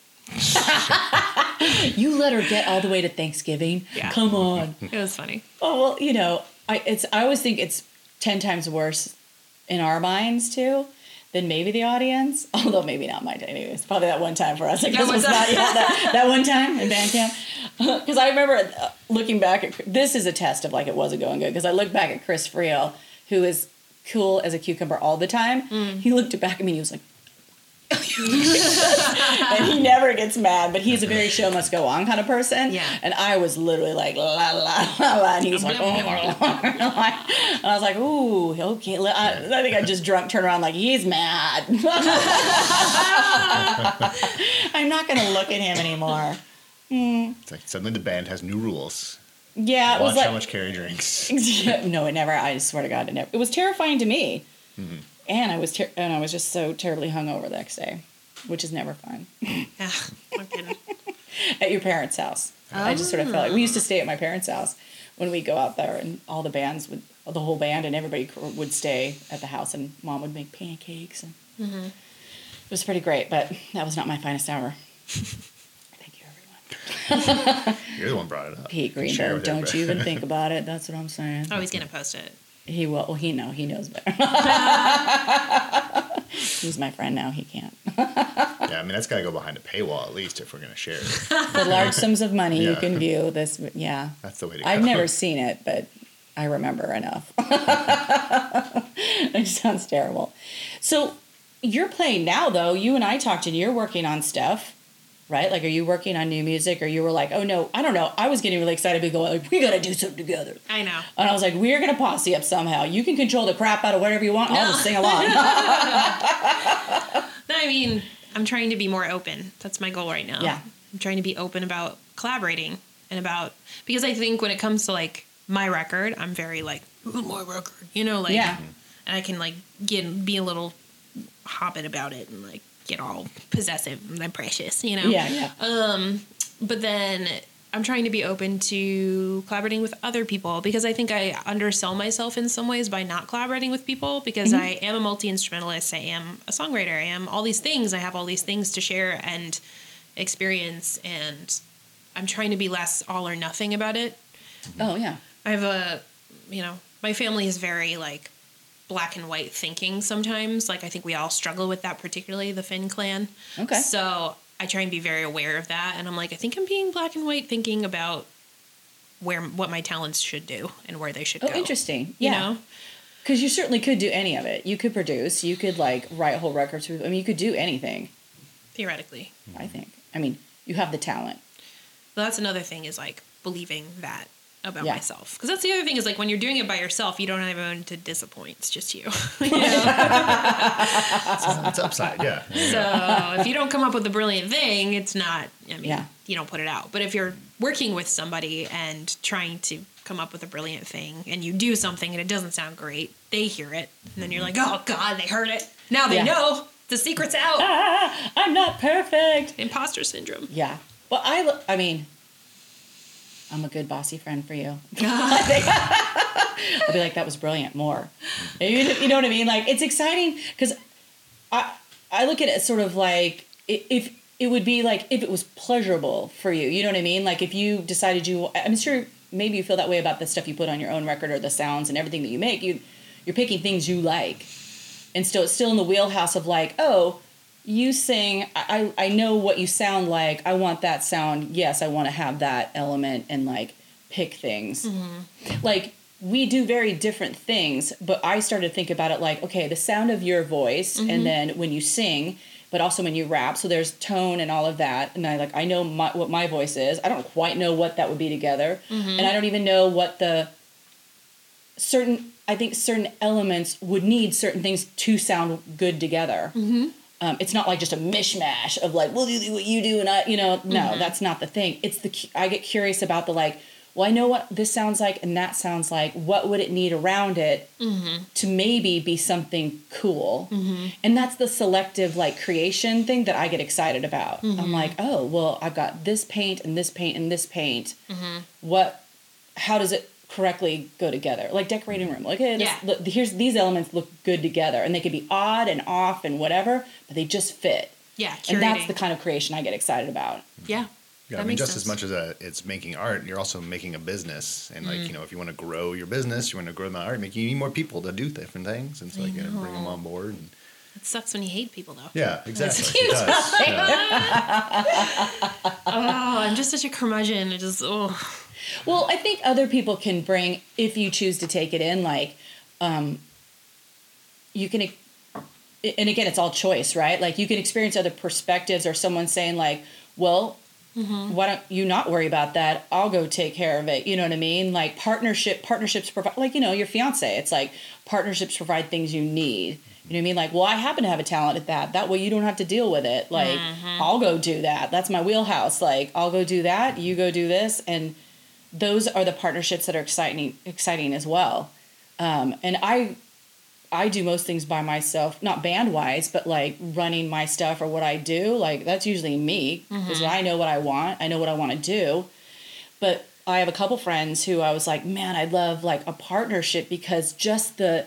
You let her get all the way to Thanksgiving. Yeah. Come on. it was funny. Oh well, you know, I it's I always think it's ten times worse in our minds too than maybe the audience. Although maybe not mine. Anyways, probably that one time for us. I guess one was time. not yeah, that, that one time in band camp. Because I remember uh, looking back at this is a test of like it wasn't going good. Because I look back at Chris Friel, who is cool as a cucumber all the time. Mm. He looked back at me and he was like. and he never gets mad, but he's a very show must go on kind of person. Yeah. And I was literally like la la la la, and he was like, oh. and I was like, ooh, okay. I, I think I just drunk, turned around like he's mad. I'm not gonna look at him anymore. Hmm. It's like suddenly the band has new rules. Yeah, it Watch was like how much Carrie drinks. no, it never. I swear to God, it never. It was terrifying to me, mm-hmm. And I was ter- and I was just so terribly hungover the next day, which is never fun. Yeah, I'm kidding. at your parents' house. I just sort of felt like we used to stay at my parents' house when we go out there, and all the bands would, the whole band and everybody would stay at the house, and mom would make pancakes, and mm-hmm. it was pretty great. But that was not my finest hour. Thank you, everyone. You're the one brought it up. Pete You can Greenberg, don't everybody. you even think about it. That's what I'm saying. Oh, he's gonna post it. He will. Well, he know. He knows better. He's my friend now. He can't. Yeah, I mean that's got to go behind a paywall at least if we're gonna share it. For large sums of money, you can view this. Yeah, That's the way to go. I've never seen it, but I remember enough. it sounds terrible. So you're playing now, though. You and I talked, and you're working on stuff, right? Like, are you working on new music, or you were like, oh no, I don't know. I was getting really excited, be going like, we got to do something together. I know. And I was like, we're gonna posse up somehow. You can control the crap out of whatever you want. I'll just sing along. No, I mean, I'm trying to be more open. That's my goal right now. Yeah. I'm trying to be open about collaborating and about because I think when it comes to like my record, I'm very like my record, you know, like Yeah. and I can like get be a little hobbit about it and like get all possessive and precious, you know. yeah, yeah. Um, but then I'm trying to be open to collaborating with other people because I think I undersell myself in some ways by not collaborating with people because Mm-hmm. I am a multi instrumentalist, I am a songwriter, I am all these things. I have all these things to share and experience, and I'm trying to be less all or nothing about it. Oh yeah. I have a, you know, my family is very like black and white thinking sometimes. Like I think we all struggle with that, particularly the Finn clan. Okay. So I try and be very aware of that, and I'm like, I think I'm being black and white thinking about where what my talents should do and where they should go. Oh, go. interesting. You Yeah. know, Because you certainly could do any of it. You could produce. You could like write whole records. I mean, you could do anything. theoretically. I think. I mean, you have the talent. But that's another thing is like believing that about Yeah. myself. Because that's the other thing is like when you're doing it by yourself, you don't have anyone to disappoint. It's just you. you know? It's upside, yeah. So if you don't come up with a brilliant thing, it's not. I mean, Yeah. you don't put it out. But if you're working with somebody and trying to come up with a brilliant thing, and you do something and it doesn't sound great, they hear it, and then you're like, oh god, they heard it. Now they Yeah. know the secret's out. Ah, I'm not perfect. Imposter syndrome. Yeah. Well, I. lo- I mean, I'm a good bossy friend for you. I'll be like, that was brilliant. More. You, you know what I mean? Like, it's exciting because I I look at it sort of like if it would be like if it was pleasurable for you. You know what I mean? Like if you decided you, I'm sure maybe you feel that way about the stuff you put on your own record or the sounds and everything that you make. You you're picking things you like, and still it's still in the wheelhouse of like, oh, you sing. I I know what you sound like. I want that sound. Yes, I want to have that element and like pick things. Mm-hmm. Like we do very different things but i started to think about it like okay the sound of your voice and mm-hmm. then when you sing but also when you rap. So there's tone and all of that and i like i know my, what my voice is. I don't quite know what that would be together mm-hmm. and i don't even know what the certain i think certain elements would need certain things to sound good together um, it's not like just a mishmash of like, well, you do what you do, and I, you know, no, mm-hmm. that's not the thing. It's the I get curious about the like, well, I know what this sounds like and that sounds like. What would it need around it mm-hmm. to maybe be something cool? Mm-hmm. And that's the selective like creation thing that I get excited about. I'm like, oh, well, I've got this paint and this paint and this paint. What? How does it? Correctly go together like decorating room like hey, this, Yeah. look, here's these elements look good together and they could be odd and off and whatever but they just fit Yeah, and that's the kind of creation I get excited about. Yeah. Yeah, I mean, just sense. as much as a, it's making art, you're also making a business. And like, Mm. you know, if you want to grow your business, you want to grow the art, make you need more people to do different things. And so, like, you know, bring them on board. And, It sucks when you hate people though. yeah, exactly. huge It does. Yeah. Oh, I'm just such a curmudgeon. It just oh Well, I think other people can bring if you choose to take it in. Like, um, you can, and again, it's all choice, right? Like, you can experience other perspectives, or someone saying like, "Well, why don't you not worry about that? I'll go take care of it." You know what I mean? Like partnership, partnerships provide, like you know, your fiance. It's like partnerships provide things you need. You know what I mean? Like, well, I happen to have a talent at that. That way, you don't have to deal with it. Like, I'll go do that. That's my wheelhouse. Like, I'll go do that. You go do this, and those are the partnerships that are exciting exciting as well um, and i i do most things by myself not band wise but like running my stuff or what i do like that's usually me because i know what i want i know what i want to do but i have a couple friends who i was like man i'd love like a partnership because just the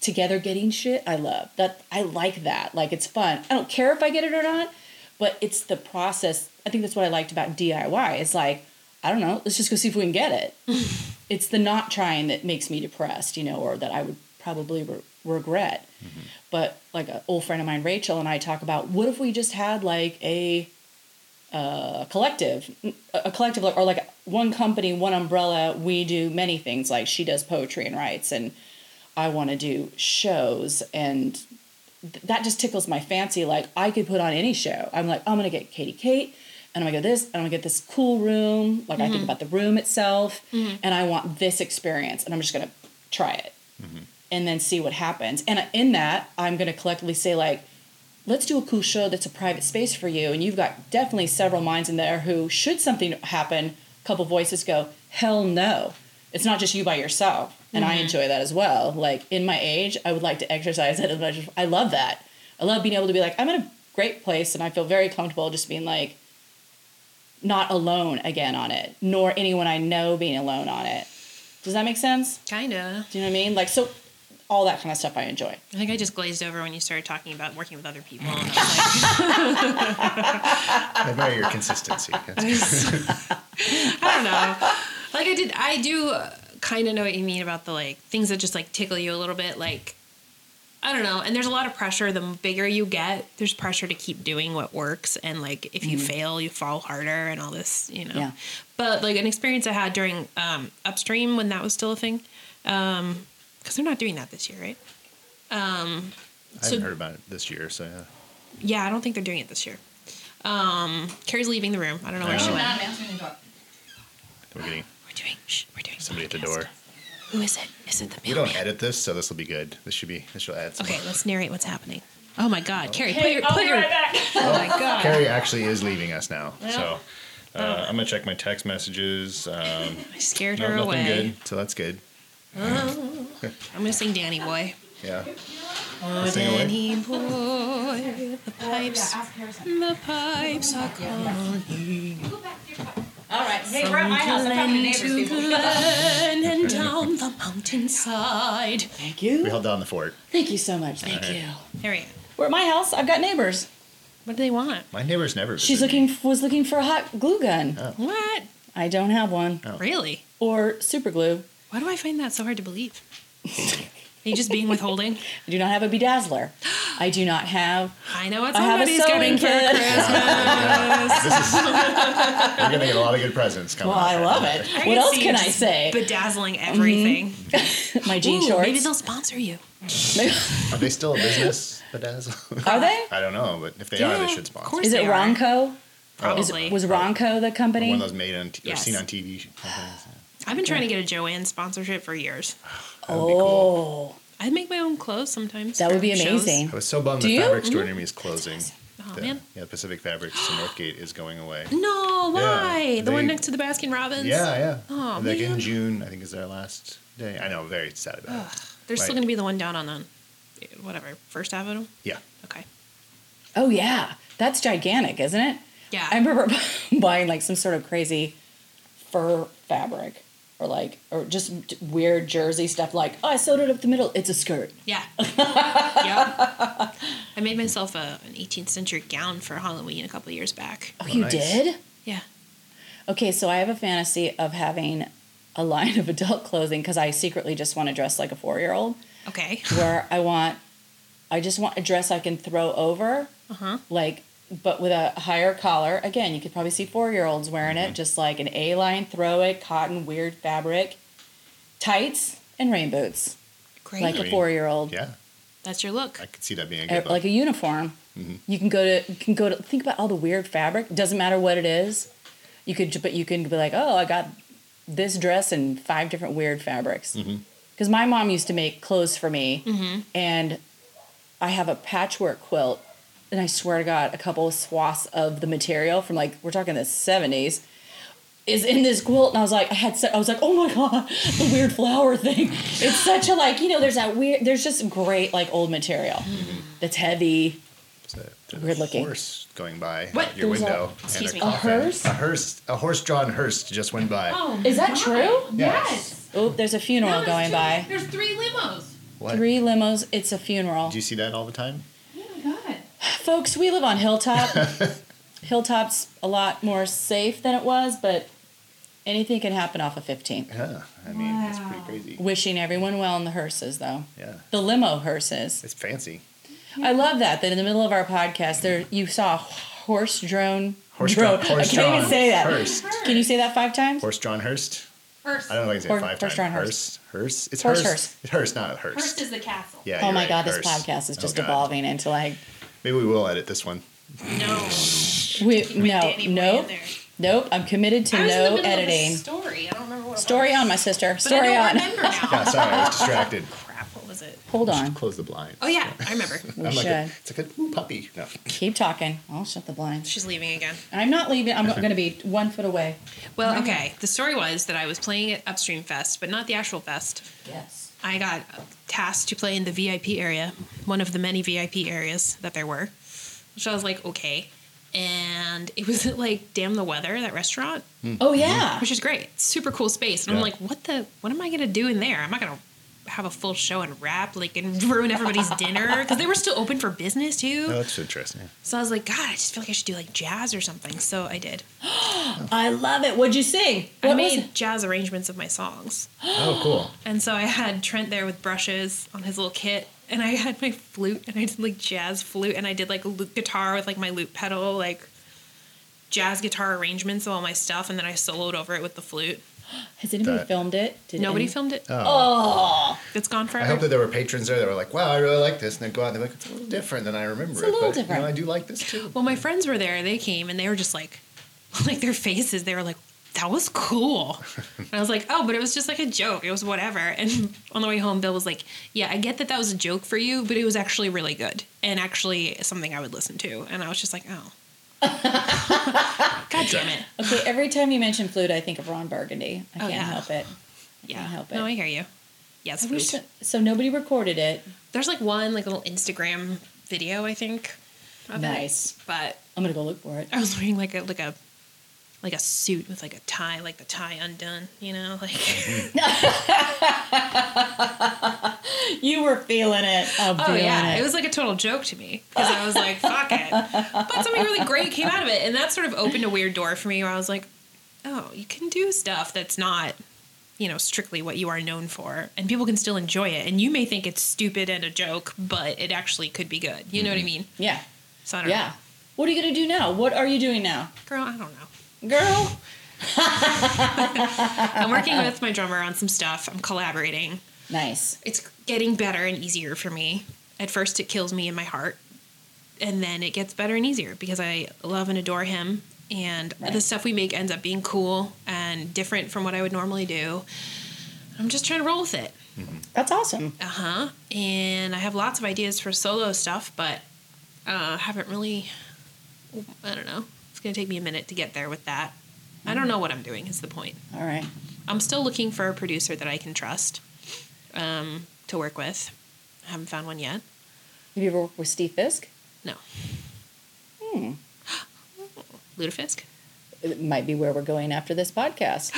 together getting shit i love that i like that like it's fun i don't care if i get it or not but it's the process. I think that's what I liked about DIY. It's like, I don't know, let's just go see if we can get it. it's the not trying that makes me depressed, you know, or that I would probably re- regret. But like an old friend of mine, Rachel, and I talk about what if we just had like a uh, collective, a collective, or like one company, one umbrella. We do many things. Like she does poetry and writes, and I want to do shows, and th- that just tickles my fancy. Like I could put on any show. I'm like, I'm gonna get Katie Kate, and I'm gonna go this, and I'm gonna get this cool room. Like I think mm-hmm. about the room itself, mm-hmm. and I want this experience, and I'm just gonna try it, mm-hmm. and then see what happens. And in that, I'm gonna collectively say like let's do a cool show that's a private space for you and you've got definitely several minds in there who should something happen a couple voices go hell no. It's not just you by yourself and i enjoy that as well. Like in my age i would like to exercise it as much as i love that. I love being able to be like i'm in a great place and i feel very comfortable just being like not alone again on it nor anyone i know being alone on it does that make sense Kinda. do you know what i mean like so all that kind of stuff i enjoy I think I just glazed over when you started talking about working with other people. And I was like, I admire your consistency. That's good. I don't know. Like I did, I do kind of know what you mean about the like things that just like tickle you a little bit. Like I don't know. And there's a lot of pressure. The bigger you get, there's pressure to keep doing what works. And like if you fail, you fall harder and all this, you know. Yeah. But like an experience I had during um, Upstream when that was still a thing, because they're not doing that this year, right? Um, I haven't heard about it this year, so yeah. yeah, I don't think they're doing it this year. Um, Carrie's leaving the room. I don't know where she Oh. went. We're getting We're doing. Shh, we're doing. somebody at the door. Who is it? Is it the We don't edit this, so this will be good. This should be. This should add. Some Okay, let's narrate what's happening. Oh my God, Carrie, put Hey, your, I'll put your. right back. Oh my God. Carrie actually is leaving us now, so Oh. uh, I'm gonna check my text messages. Um, I scared no, her nothing away. good, so that's good. I'm gonna sing Danny Boy. Yeah. Oh, Sing away. Danny Boy, the pipes, the pipes are calling. All right. Hey, we're at my house. I'm talking to neighbors, To people. And down the mountainside. Thank you. We you. held down the fort. Thank you so much. Thank Alright. you. There we go. We're at my house. I've got neighbors. What do they want? My neighbors never. She's visit me. looking was looking for a hot glue gun. Oh. What? I don't have one. Oh. Really? Or super glue. Why do I find that so hard to believe? Are you just being withholding? I do not have a bedazzler. I do not have. I know what I have a somebody's sewing getting for kit. Christmas. This is. we're gonna get a lot of good presents coming. Well, up I love it. I What else can I say? Bedazzling everything. Mm-hmm. My jean Ooh, shorts. Maybe they'll sponsor you. Are they still a business? Bedazzle? Are they? I don't know, but if they are, they should of sponsor. course. Is it. Ronco? Probably. Is it, was Ronco the company? One of those made on t- Yes. or seen on TV companies. I've been trying to get a Joann sponsorship for years. That would oh, cool. I make my own clothes sometimes. that would be shows. amazing. I was so bummed Do the you? fabric store mm-hmm. near me is closing. Oh, The- man. Yeah, Pacific Fabrics in Northgate is going away. No, why? the they- one next to the Baskin Robbins. Yeah, yeah. Oh, like in. June, I think is their last day. I know, very sad about it. There's still going to be the one down on the, whatever, First Avenue. Yeah. Okay. Oh yeah, that's gigantic, isn't it? Yeah. I remember buying like some sort of crazy fur fabric or like or just weird jersey stuff like oh I sewed it up the middle it's a skirt Yeah. yep. I made myself a, an 18th century gown for Halloween a couple of years back. oh, you nice. did Yeah. okay so I have a fantasy of having a line of adult clothing because I secretly just want to dress like a four year old Okay. where I want I just want a dress I can throw over Uh huh. like but with a higher collar again you could probably see four year olds wearing it mm-hmm. just like an a line throw it cotton weird fabric tights and rain boots. Great. like a Green. four year old Yeah, That's your look. I could see that being a er, good like look. a uniform. Mm-hmm. You can go to you can go to think about all the weird fabric. Doesn't matter what it is. You could but you can be like oh i got this dress in five different weird fabrics. Mm-hmm. Because my mom used to make clothes for me and i have a patchwork quilt and i swear to god a couple of swaths of the material from like we're talking the 70s is in this quilt and i was like i had se- i was like oh my god the weird flower thing it's such a like you know there's that weird there's just great like old material mm-hmm. that's heavy There's a, there's Weird a looking. horse going by What? your There's a- window. Excuse and me. a, A hearse? A hearse. A horse-drawn hearse just went by. Oh, Is that my. true? Yes. oh there's a funeral No, there's going two- by There's three limos. What? three limos it's a funeral Do you see that all the time? Oh my god. Folks, we live on Hilltop. Hilltop's a lot more safe than it was, but anything can happen off of 15. Yeah, I mean, it's pretty crazy. Wishing everyone well in the hearses, though. Yeah, The limo hearses. it's fancy. I love that. That in the middle of our podcast, there you saw a horse drone. Horse drone. drawn, horse I can't even say that. Hearst. Can you say that five times? Horse drawn Hearst. Hearst. I don't know if I can say Horse- it five horse times. drawn Hearst. Hearst. It's Horse Hearst. hearse. It's Hearst, not Hearst. Hearst is the castle. Yeah. oh you're my right, god, this podcast is Oh, just God. evolving into like Maybe we will edit this one. No. we no Danny nope nope. I'm committed to I was in the no middle of a editing. story. I don't remember what it Story was. on, my sister. But Story I don't on. remember now. Yeah, sorry, I was distracted. Crap, what was it? Hold on. Close the blinds. Oh yeah, I remember. We I'm should like a, it's like a ooh, puppy. No. keep talking. I'll shut the blinds. She's leaving again. I'm not leaving. I'm going to be one foot away. Well, okay. The story was that I was playing at Upstream Fest, but not the actual fest. Yes. I got tasked to play in the VIP area, one of the many VIP areas that there were. Which I was like, okay. And it was at like Damn the Weather, that restaurant, hmm. Oh yeah. which is great. Super cool space. And I'm like, what the what am I gonna do in there? I'm not gonna have a full show and rap like and ruin everybody's dinner because they were still open for business too. Oh, that's interesting. So I was like, God, I just feel like I should do like jazz or something. So I did. I love it. What'd you sing? I What was made jazz arrangements of my songs. Oh, cool. And so I had Trent there with brushes on his little kit, and I had my flute, and I did like jazz flute, and I did like a loop guitar with like my loop pedal, like jazz guitar arrangements of all my stuff, and then I soloed over it with the flute. Has anybody That- filmed it? Did Nobody any- filmed it. Oh, oh. It's gone forever. I forever. hope that there were patrons there that were like, "Wow, I really like this," and they go out and they're like, "It's a little different than I remember It's a it." little but, different. You know, I do like this too. well, my friends were there. They came, and they were just like, like their faces. They were like, "That was cool." and I was like, "Oh, but it was just like a joke. It was whatever." And on the way home, Bill was like, "Yeah, I get that that was a joke for you, but it was actually really good and actually something I would listen to." And I was just like, "Oh." God damn it. okay. Every time you mention flute, I think of Ron Burgundy. I Oh, can't yeah. help it. Yeah. Can't help it. No. I hear you. Yes, so, so nobody recorded it. There's like one like little Instagram video, I think. of it. Nice. But I'm gonna go look for it. I was wearing like a like a like a suit with like a tie, like the tie undone, you know, like You were feeling it. Oh, I'm Oh feeling yeah, it. it was like a total joke to me because I was like, "Fuck it," but something really great came out of it, and that sort of opened a weird door for me where I was like, "Oh, you can do stuff that's not, you know, strictly what you are known for, and people can still enjoy it. And you may think it's stupid and a joke, but it actually could be good. You know what I mm-hmm. mean? yeah. So I don't Yeah. What are you gonna do now? What are you doing now, girl. I don't know. Girl? I'm working with my drummer on some stuff. I'm collaborating. Nice. It's getting better and easier for me. At first, it kills me in my heart, and then it gets better and easier because I love and adore him. And Right. the stuff we make ends up being cool and different from what I would normally do. I'm just trying to roll with it. That's awesome. Uh huh. And I have lots of ideas for solo stuff, but uh, haven't really. I don't know. It's gonna take me a minute to get there with that. I don't know what I'm doing. Is the point. All right. I'm still looking for a producer that I can trust um, to work with. I haven't found one yet. Have you ever worked with Steve Fisk? No. Hmm. Ludafisk? It might be where we're going after this podcast.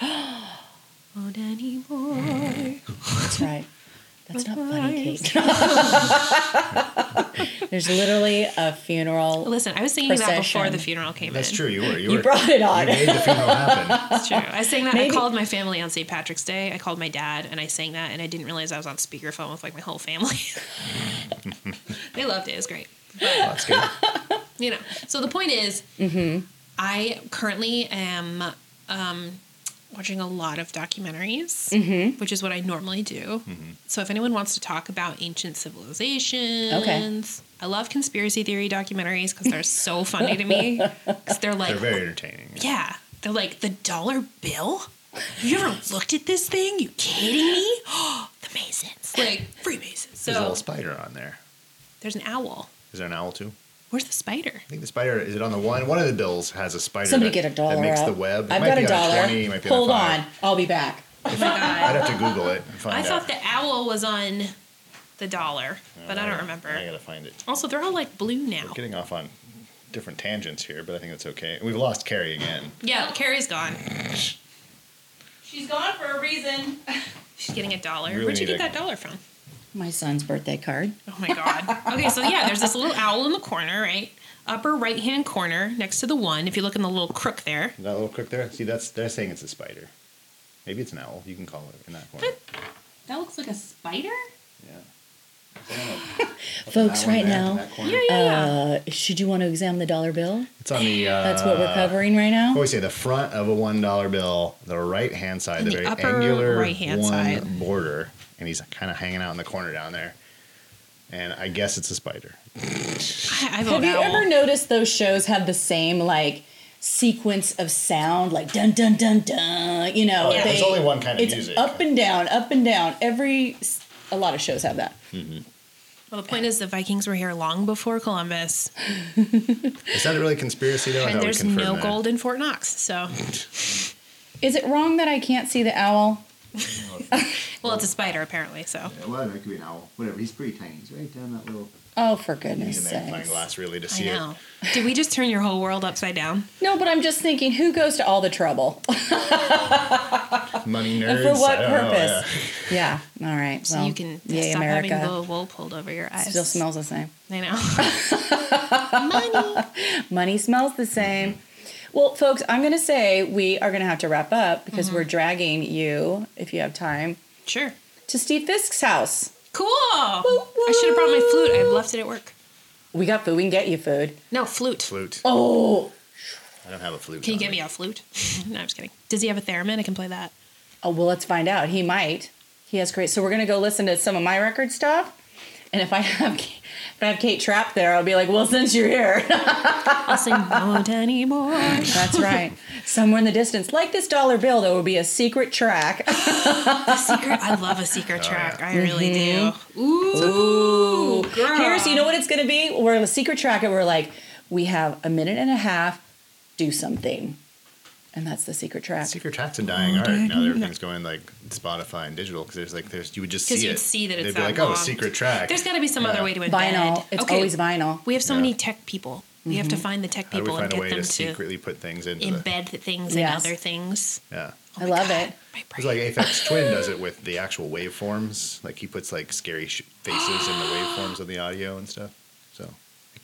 Oh, Danny boy. That's right. That's not funny, Kate. There's literally a funeral. Listen, I was singing that before the funeral came That's in. That's true. You were. You, You were. brought it on. You made the funeral happen. That's true. I sang that. Maybe- I called my family on St. Patrick's Day. I called my dad and I sang that, and I didn't realize I was on speakerphone with like my whole family. they loved it. It was great. That's good. you know. So the point is, I currently am um, watching a lot of documentaries, mm-hmm. which is what I normally do. Mm-hmm. So if anyone wants to talk about ancient civilizations, okay. I love conspiracy theory documentaries because they're so funny to me. Because they're like, They're very entertaining. yeah, they're like the dollar bill. Have you ever looked at this thing? You kidding me? the Masons, like Freemasons. There's a little spider on there. there's an owl. Is there an owl too? Where's the spider? I think the spider is it on the one. One of the bills has a spider. Somebody that, get a dollar that makes out. the web. It I've got a dollar. 20, it Hold on, on. I'll be back. Oh. I'd have to Google it and find I out. thought the owl was on the dollar, oh, but I don't remember. I gotta find it. Also, they're all like blue now. We're getting off on different tangents here, but I think that's okay. We've lost Carrie again. Yeah, Carrie's gone. She's gone for a reason. She's getting a dollar. Really Where'd you get a- that dollar from? My son's birthday card. Oh my god. Okay, so yeah, there's this little owl in the corner, right? Upper right hand corner next to the one. If you look in the little crook there. That little crook there. See, that's they're saying it's a spider. Maybe it's an owl. You can call it in that corner. That looks like a spider? Yeah. I. Folks, right now. Yeah, yeah, yeah. uh, should you want to examine the dollar bill? It's on the. Uh, That's what we're covering right now. What we say, the front of a one dollar bill, the right hand side, the the very upper angular right-hand one side. border, and he's kind of hanging out in the corner down there. And I guess it's a spider. I, I Have you owl. ever noticed those shows have the same like sequence of sound, like dun dun dun dun? You know, Oh, yeah, there's only one kind of it's music. Up and down, up and down. Every a lot of shows have that. Well, the point is the Vikings were here long before Columbus, Is that a really conspiracy though? And there's no that. gold in Fort Knox. So, Is it wrong that I can't see the owl? well, it's a spider apparently. So, Yeah, well, it could be an owl. Whatever. He's pretty tiny. He's right down that little. Oh, for You need goodness a magnifying glass really to I see it. know. Did we just turn your whole world upside down? No, but I'm just thinking, who goes to all the trouble? Money And nerds. for what I don't know, purpose? yeah. All right. So well, you can yay, stop America. having the wool pulled over your eyes. Still smells the same. I know. Money. Money smells the same. Well, folks, I'm going to say we are going to have to wrap up because Mm-hmm. we're dragging you, if you have time, Sure. to Steve Fisk's house. Cool. I should have brought my flute. I left it at work. We got food. We can get you food. No, flute. Flute. Oh, I don't have a flute. Can you on get me a flute? no, I'm just kidding. Does he have a theremin? I can play that. oh well, let's find out. He might. He has great. So we're going to go listen to some of my record stuff. And if I have if I have Kate Trapp there, I'll be like, well, since you're here, I'll sing "Won't Anymore." that's right. Somewhere in the distance, like this dollar bill, there will be a secret track. A secret. I love a secret track. I really Mm-hmm. do. Ooh, girl. Here's, you know what it's going to be? We're in a secret track, and we're like, we have a minute and a half. Do something, and that's the secret track. Secret track's a dying oh, art. Now that everything's going like Spotify and digital because there's like there's you would just 'Cause see you'd it. see that it's They'd be that like, oh, a long. secret track. There's got to be some other way to embed. Vinyl. It's okay. always vinyl. We have so Yeah. many tech people. We have to mm-hmm. find the tech How do we people and find a get way them to to, secretly put things into the? embed the things Yes. in other things. Yeah. Oh I love God, it. It's like Aphex Twin does it with the actual waveforms. Like he puts like scary sh- faces in the waveforms of the audio and stuff. So it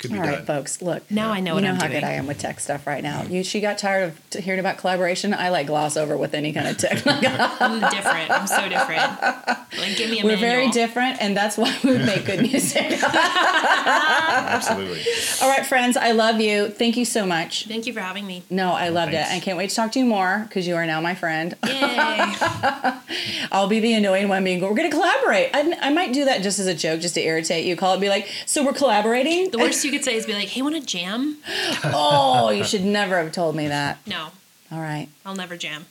could be All right, done. folks. Look. Now I know you know I'm how doing. good I am with tech stuff right now. You, she got tired of t- hearing about collaboration. I like gloss over with any kind of tech. I'm different. I'm so different. Like, give me a We're very different, and that's why we make good music. Absolutely. All right, friends. I love you. Thank you so much. Thank you for having me. No, I loved Thanks. it. I can't wait to talk to you more because you are now my friend. Yay. I'll be the annoying one being, we're going to collaborate. I, I might do that just as a joke, just to irritate you. Call it, be like, so we're collaborating? the worst you could say is be like, "Hey, want to jam?" oh, you should never have told me that. No, All right. I'll never jam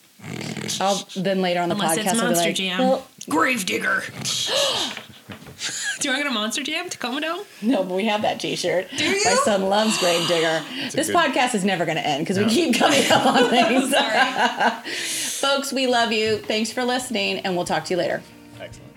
I'll then later on the unless podcast it's I'll be Monster like, Jam. well, Gravedigger. Do you want to go to Monster Jam, Tacoma Dome? no, but we have that T-shirt. Do you? My son loves Gravedigger. This good- podcast is never going to end because we keep coming up on things. Sorry. Folks, we love you. Thanks for listening, and we'll talk to you later. Excellent.